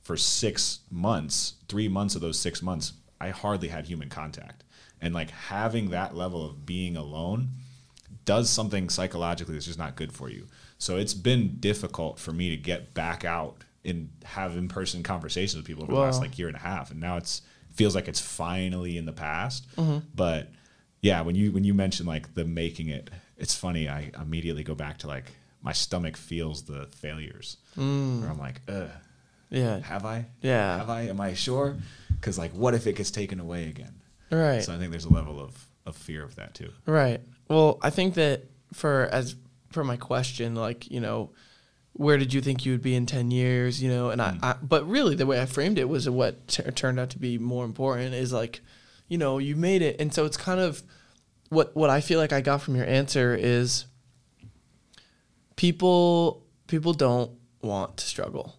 Speaker 2: for six months, three months of those six months, I hardly had human contact. And like having that level of being alone does something psychologically that's just not good for you. So it's been difficult for me to get back out and have in person conversations with people over the last like year and a half. And now it's feels like it's finally in the past.
Speaker 1: Mm-hmm.
Speaker 2: But yeah, when you when you mention like the making it, it's funny. I immediately go back to like my stomach feels the failures. Where I'm like, ugh,
Speaker 1: Yeah.
Speaker 2: have I?
Speaker 1: Yeah.
Speaker 2: Have I? Am I sure? Because like, what if it gets taken away again?
Speaker 1: Right.
Speaker 2: So I think there's a level of of fear of that too.
Speaker 1: Right. Well, I think that for as for my question, like you know, where did you think you would be in ten years? You know, and I, mm. I but really the way I framed it was what t- turned out to be more important is like, you know, you made it, and so it's kind of what what I feel like I got from your answer is people people don't want to struggle.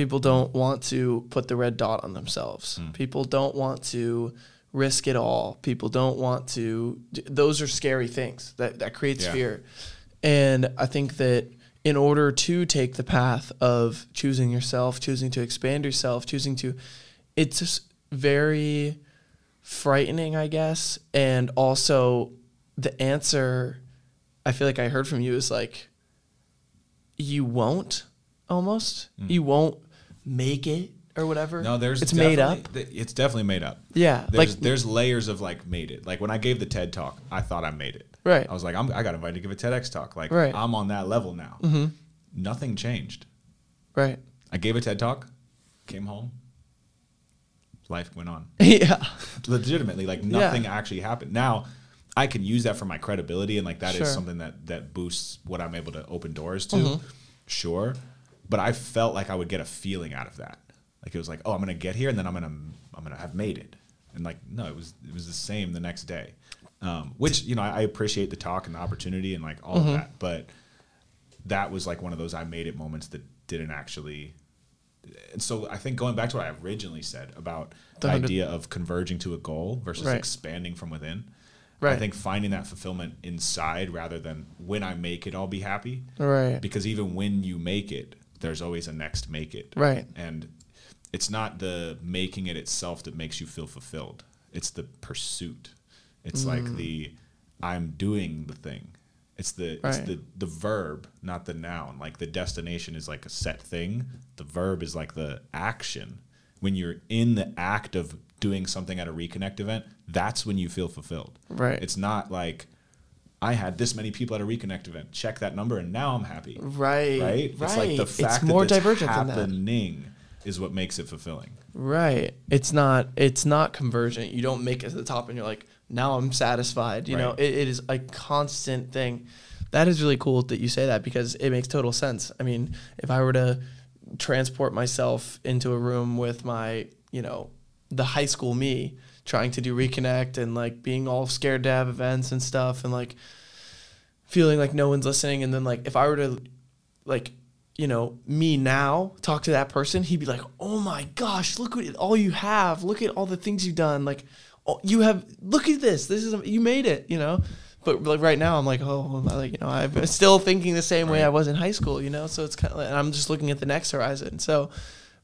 Speaker 1: People don't want to put the red dot on themselves. Hmm. People don't want to risk it all. People don't want to those are scary things. That that creates
Speaker 2: Yeah.
Speaker 1: fear. And I think that in order to take the path of choosing yourself, choosing to expand yourself, choosing to it's just very frightening, I guess. And also the answer I feel like I heard from you is like you won't almost. Hmm. You won't make it or whatever.
Speaker 2: No, there's
Speaker 1: it's made up.
Speaker 2: th- It's definitely made up.
Speaker 1: Yeah,
Speaker 2: there's
Speaker 1: like-
Speaker 2: there's layers of like made it. Like when I gave the TED talk, I thought I made it.
Speaker 1: Right.
Speaker 2: I was like, I'm, I got invited to give a TEDx talk. Like
Speaker 1: Right. Mm-hmm.
Speaker 2: I'm on that level now. Nothing changed.
Speaker 1: Right.
Speaker 2: I gave a TED talk, came home, life went on. [LAUGHS]
Speaker 1: yeah.
Speaker 2: Legitimately, like nothing actually happened. Now I can use that for my credibility, and like that is
Speaker 1: Sure.
Speaker 2: something that that boosts what I'm able to open doors to. Sure, but I felt like I would get a feeling out of that. Like it was like, oh, I'm gonna get here, and then I'm gonna I'm gonna have made it. And like, no, it was it was the same the next day. Um, which you know, I, I appreciate the talk and the opportunity and like all of that, but that was like one of those I made it moments that didn't actually. And so I think going back to what I originally said about the,
Speaker 1: The
Speaker 2: idea of converging to a goal versus
Speaker 1: Right.
Speaker 2: expanding from within.
Speaker 1: Right.
Speaker 2: I think finding that fulfillment inside rather than when I make it, I'll be happy.
Speaker 1: Right.
Speaker 2: Because even when you make it, there's always a next make it.
Speaker 1: Right.
Speaker 2: And it's not the making it itself that makes you feel fulfilled. It's the pursuit. It's
Speaker 1: Mm.
Speaker 2: like the I'm doing the thing. It's the it's the the verb, not the noun. Like the destination is like a set thing. The verb is like the action. When you're in the act of doing something at a reconnect event, that's when you feel fulfilled.
Speaker 1: Right.
Speaker 2: It's not like I had this many people at a reconnect event. Check that number, and now I'm happy.
Speaker 1: Right.
Speaker 2: Right. It's like the
Speaker 1: Right.
Speaker 2: fact
Speaker 1: It's more
Speaker 2: that
Speaker 1: divergent than that.
Speaker 2: happening is what makes it fulfilling.
Speaker 1: Right. It's not it's not convergent. You don't make it to the top and you're like, now I'm satisfied. You know,
Speaker 2: Right.
Speaker 1: it, it is a constant thing. That is really cool that you say that because it makes total sense. I mean, if I were to transport myself into a room with my, you know, the high school me trying to do reconnect and like being all scared to have events and stuff and like feeling like no one's listening. And then like if I were to like you know me now talk to that person he'd be like oh my gosh look at all you have. Look at all the things you've done. Like oh, you have look at this. This is you made it you know? But like right now I'm like oh like you know I'm still thinking the same way I was in high school you know? So it's kind of like, and I'm just looking at the next horizon. So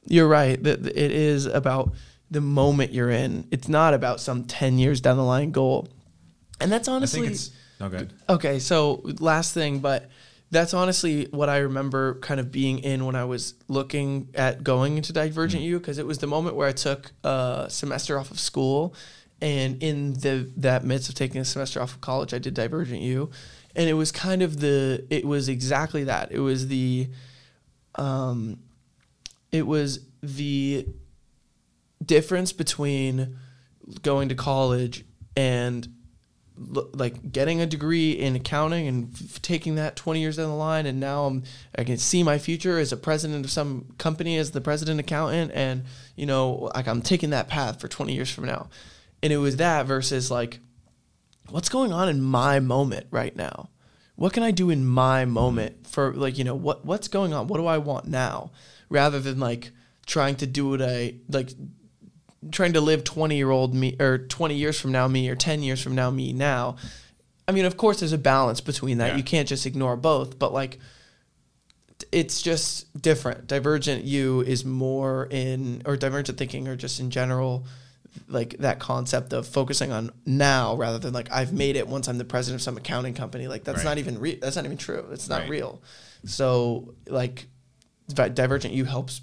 Speaker 1: you're right that it is about the moment you're in it's not about some 10 years down the line goal and that's honestly.
Speaker 2: I think it's no good.
Speaker 1: Okay, so last thing, but that's honestly what I remember kind of being in when I was looking at going into Divergent U because it was the moment where I took a semester off of school, and in the that midst of taking a semester off of college, I did Divergent U, and it was kind of the it was exactly that. It was the, um, it was the difference between going to college and l- like getting a degree in accounting and f- taking that 20 years down the line and now I'm I can see my future as a president of some company as the president accountant and you know like I'm taking that path for 20 years from now And it was that versus like, what's going on in my moment right now? What can I do in my moment for like, you know, what what's going on? What do I want now? Rather than like trying to do what I like trying to live 20 year old me or 20 years from now me or 10 years from now me now. I mean, of course there's a balance between that.
Speaker 2: Yeah.
Speaker 1: You can't just ignore both, but like it's just different. Divergent U is more in, or divergent thinking, or just in general, like that concept of focusing on now rather than like I've made it once I'm the president of some accounting company. Like that's
Speaker 2: Right.
Speaker 1: not even real. That's not even true. It's not
Speaker 2: Right.
Speaker 1: real. So like, Di- Divergent U helps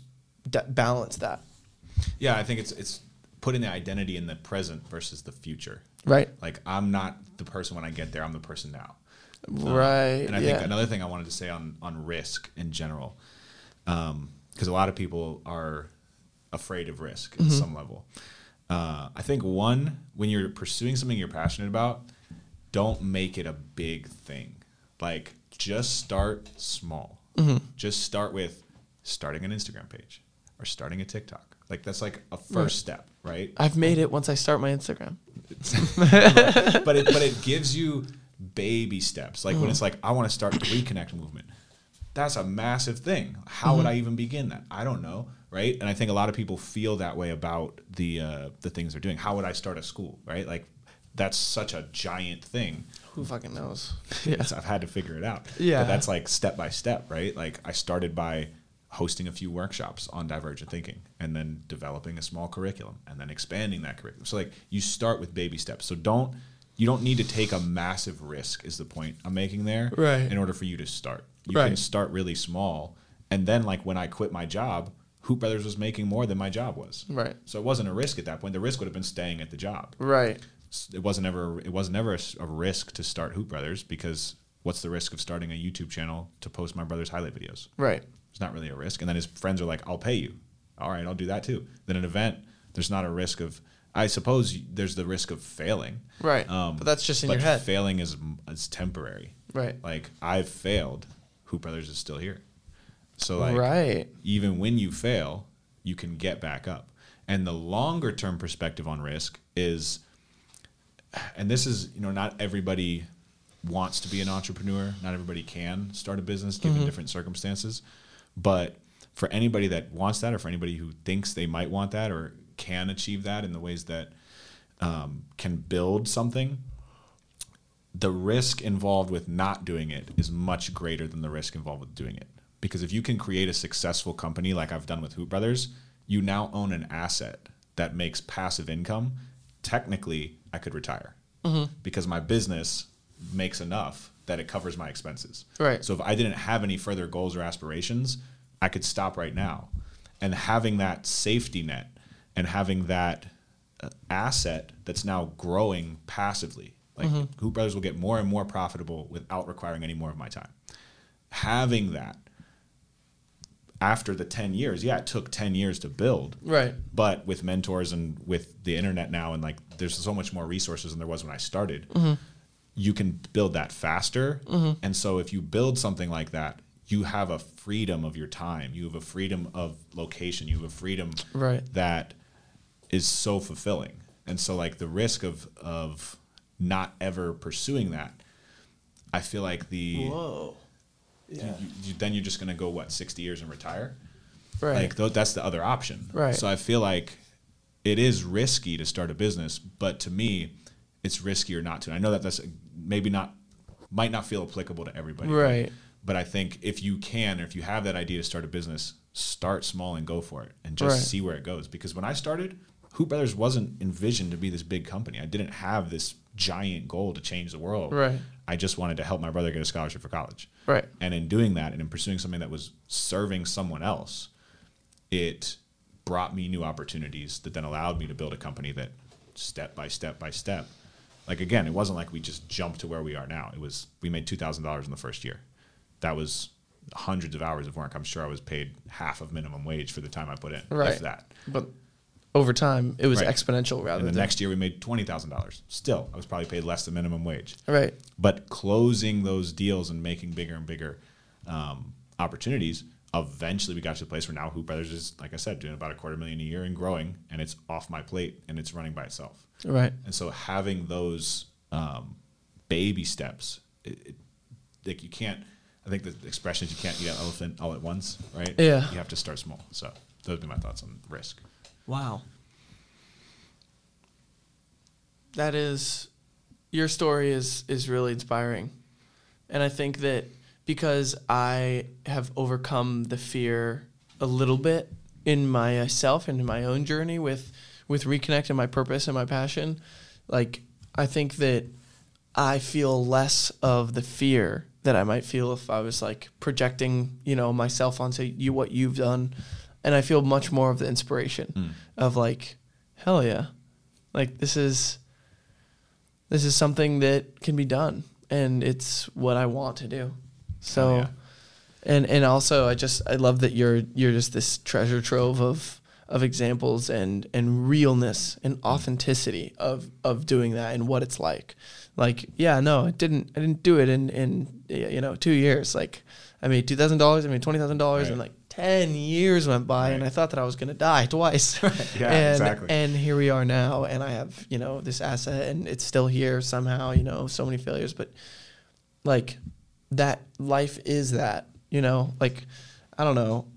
Speaker 1: d- balance that.
Speaker 2: Yeah, I think it's it's putting the identity in the present versus the future.
Speaker 1: Right.
Speaker 2: Like I'm not the person when I get there. I'm the person now. Um,
Speaker 1: Right.
Speaker 2: And I
Speaker 1: yeah.
Speaker 2: think another thing I wanted to say on on risk in general, because a lot of people are afraid of risk
Speaker 1: Mm-hmm.
Speaker 2: at some level. Uh, I think one, when you're pursuing something you're passionate about, don't make it a big thing. Like just start small.
Speaker 1: Mm-hmm.
Speaker 2: Just start with starting an Instagram page or starting a TikTok. Like that's like a hmm. first step, right?
Speaker 1: I've made it once I start my Instagram. [LAUGHS]
Speaker 2: but it but it gives you baby steps. Like when hmm. it's like I want to start the reconnect movement. That's a massive thing. How would mm-hmm. I even begin that? I don't know, right? And I think a lot of people feel that way about the uh, the things they're doing. How would I start a school, right? Like that's such a giant thing.
Speaker 1: Who fucking knows?
Speaker 2: It's- [LAUGHS] I've had to figure it out.
Speaker 1: Yeah.
Speaker 2: But that's like step by step, right? Like I started by hosting a few workshops on divergent thinking and then developing a small curriculum and then expanding that curriculum. So like you start with baby steps. So don't you don't need to take a massive risk is the point I'm making there
Speaker 1: Right.
Speaker 2: in order for you to start. You can start really small and then like when I quit my job, Hoop Brothers was making more than my job was.
Speaker 1: Right.
Speaker 2: So it wasn't a risk at that point. The risk would have been staying at the job
Speaker 1: Right.
Speaker 2: it wasn't ever it wasn't ever a, a risk to start Hoop Brothers because what's the risk of starting a YouTube channel to post my brother's highlight videos?
Speaker 1: Right.
Speaker 2: It's not really a risk. And then his friends are like, "I'll pay you." All right, I'll do that too. Then an event, there's not a risk of. I suppose there's the risk of failing.
Speaker 1: Right.
Speaker 2: Um,
Speaker 1: but that's just in your head.
Speaker 2: failing is is temporary.
Speaker 1: Right.
Speaker 2: Like I've failed, Hoop Brothers is still here. So like
Speaker 1: right.
Speaker 2: even when you fail, you can get back up. And the longer term perspective on risk is, and this is, you know, not everybody wants to be an entrepreneur. Not everybody can start a business given different circumstances. But for anybody that wants that, or for anybody who thinks they might want that, or can achieve that in the ways that um, can build something, the risk involved with not doing it is much greater than the risk involved with doing it. Because if you can create a successful company like I've done with Hoop Brothers, you now own an asset that makes passive income. Technically, I could retire because my business makes enough that it covers my expenses.
Speaker 1: Right.
Speaker 2: So if I didn't have any further goals or aspirations, I could stop right now. And having that safety net and having that uh, asset that's now growing passively. Like Hoop Brothers will get more and more profitable without requiring any more of my time. Having that after the 10 years, yeah, it took 10 years to build.
Speaker 1: Right.
Speaker 2: But with mentors and with the internet now, and like there's so much more resources than there was when I started, you can build that faster. Mm-hmm. And so if you build something like that, you have a freedom of your time, you have a freedom of location, you have a freedom
Speaker 1: Right.
Speaker 2: that is so fulfilling. And so like the risk of of not ever pursuing that, I feel like the
Speaker 1: Whoa. Yeah.
Speaker 2: you, you, then you're just gonna go what 60 years and retire.
Speaker 1: Right.
Speaker 2: Like th- that's the other option.
Speaker 1: Right.
Speaker 2: So I feel like it is risky to start a business, but to me, it's riskier not to. I know that that's maybe not might not feel applicable to everybody.
Speaker 1: Right.
Speaker 2: But I think if you can, or if you have that idea to start a business, start small and go for it, and just
Speaker 1: Right.
Speaker 2: see where it goes. Because when I started, Hoop Brothers wasn't envisioned to be this big company. I didn't have this giant goal to change the world.
Speaker 1: Right.
Speaker 2: I just wanted to help my brother get a scholarship for college.
Speaker 1: Right.
Speaker 2: And in doing that and in pursuing something that was serving someone else, it brought me new opportunities that then allowed me to build a company that step by step by step. Like again, it wasn't like we just jumped to where we are now. It was we made two thousand dollars in the first year. That was hundreds of hours of work. I'm sure I was paid half of minimum wage for the time I put in.
Speaker 1: Right.
Speaker 2: If that.
Speaker 1: But over time, it was
Speaker 2: Right.
Speaker 1: exponential rather
Speaker 2: And the
Speaker 1: than
Speaker 2: next year we made twenty thousand dollars. Still, I was probably paid less than minimum wage.
Speaker 1: Right.
Speaker 2: But closing those deals and making bigger and bigger um, opportunities eventually we got to the place where now Hoop Brothers is, like I said, doing about a quarter million a year and growing, and it's off my plate and it's running by itself.
Speaker 1: Right.
Speaker 2: And so having those um, baby steps, it, it, like you can't. I think the expression is you can't eat an elephant all at once, right?
Speaker 1: Yeah.
Speaker 2: You have to start small. So those would be my thoughts on risk.
Speaker 1: Wow. That is your story is is really inspiring. And I think that because I have overcome the fear a little bit in myself and in my own journey with with reconnecting my purpose and my passion, like I think that I feel less of the fear that I might feel if I was like projecting, you know, myself onto you what you've done, and I feel much more of the inspiration hmm. of like, hell yeah, like this is this is something that can be done, and it's what I want to do. So,
Speaker 2: Hell yeah.
Speaker 1: and and also I just I love that you're you're just this treasure trove of of examples and and realness and authenticity of of doing that and what it's like. Like, yeah, no, I didn't I didn't do it in in you know, 2 years. Like I made $2,000, I made $20,000
Speaker 2: Right.
Speaker 1: and like 10 years went by and I thought that I was going to die twice. [LAUGHS]
Speaker 2: Yeah,
Speaker 1: and,
Speaker 2: exactly.
Speaker 1: And here we are now and I have, you know, this asset and it's still here somehow, you know, so many failures, but like that life is that, you know, like I don't know,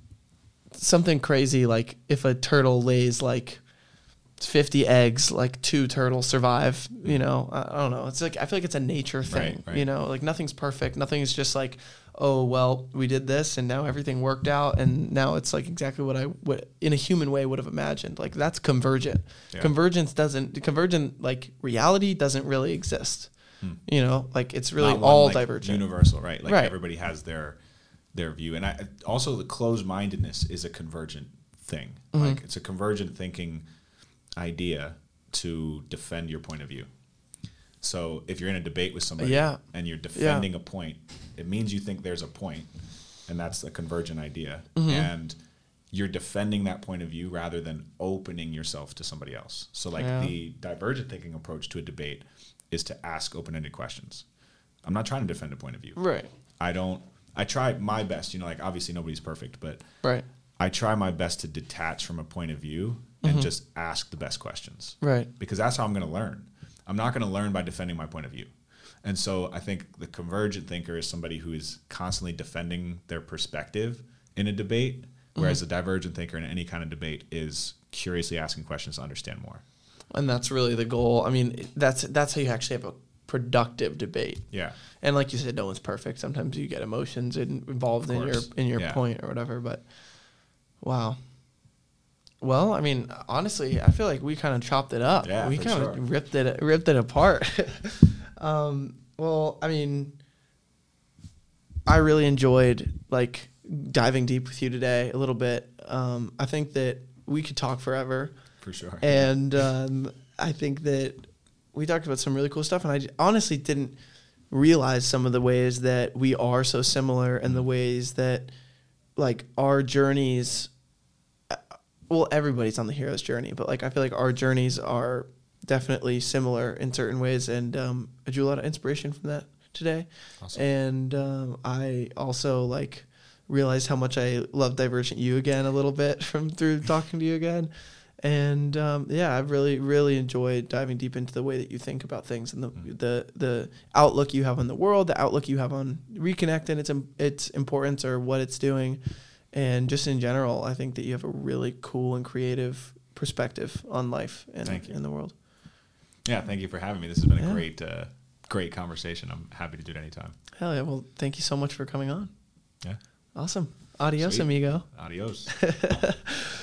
Speaker 1: something crazy like if a turtle lays like 50 eggs, like two turtles survive, you know, I, I don't know. It's like I feel like it's a nature thing,
Speaker 2: Right, right.
Speaker 1: you know, like nothing's perfect. Nothing is just like, oh, well, we did this and now everything worked out and now it's like exactly what I would in a human way would have imagined. Like that's convergent.
Speaker 2: Yeah.
Speaker 1: Convergence doesn't convergent like reality doesn't really exist. You know, like it's really
Speaker 2: Hmm. One,
Speaker 1: all
Speaker 2: like,
Speaker 1: divergent.
Speaker 2: universal, right? Like
Speaker 1: Right.
Speaker 2: everybody has their their view, and I also the closed mindedness is a convergent thing.
Speaker 1: Mm-hmm.
Speaker 2: Like it's a convergent thinking idea to defend your point of view. So if you're in a debate with somebody
Speaker 1: Yeah.
Speaker 2: and you're defending a point, it means you think there's a point, and that's a convergent idea.
Speaker 1: Mm-hmm.
Speaker 2: And you're defending that point of view rather than opening yourself to somebody else. So like
Speaker 1: Yeah.
Speaker 2: the divergent thinking approach to a debate is to ask open-ended questions. I'm not trying to defend a point of view.
Speaker 1: right.
Speaker 2: I don't. I try my best. You know, like obviously nobody's perfect, but
Speaker 1: Right.
Speaker 2: I try my best to detach from a point of view and mm-hmm. just ask the best questions.
Speaker 1: Right.
Speaker 2: Because that's how I'm going to learn. I'm not going to learn by defending my point of view. And so I think the convergent thinker is somebody who is constantly defending their perspective in a debate, whereas mm-hmm. the divergent thinker in any kind of debate is curiously asking questions to understand more.
Speaker 1: And that's really the goal. I mean, that's that's how you actually have a productive debate.
Speaker 2: Yeah.
Speaker 1: And like you said, no one's perfect. Sometimes you get emotions in, involved in your in your
Speaker 2: Yeah.
Speaker 1: point or whatever. But wow. Well, I mean, honestly, I feel like we kind of chopped it up.
Speaker 2: Yeah,
Speaker 1: we kind
Speaker 2: sure.
Speaker 1: of ripped it ripped it apart. [LAUGHS] um, well, I mean, I really enjoyed like diving deep with you today a little bit. Um, I think that we could talk forever.
Speaker 2: For sure. [LAUGHS]
Speaker 1: And um, I think that we talked about some really cool stuff, and I honestly didn't realize some of the ways that we are so similar, and the ways that like our journeys. uh, Well, everybody's on the hero's journey, but like I feel like our journeys are definitely similar in certain ways, and um, I drew a lot of inspiration from that today.
Speaker 2: Awesome.
Speaker 1: And um, I also like realized how much I love Divergent U again a little bit [LAUGHS] from through talking to you again. And um, yeah, I've really, really enjoyed diving deep into the way that you think about things and the the, the outlook you have on the world, the outlook you have on Reconnect and its im- its importance or what it's doing, and just in general, I think that you have a really cool and creative perspective on life and in the world.
Speaker 2: yeah. Thank you for having me. This has been a great, uh, great conversation. I'm happy to do it anytime.
Speaker 1: Hell yeah! Well, thank you so much for coming on.
Speaker 2: Yeah.
Speaker 1: Awesome. Adios,
Speaker 2: Sweet.
Speaker 1: amigo.
Speaker 2: Adios. [LAUGHS]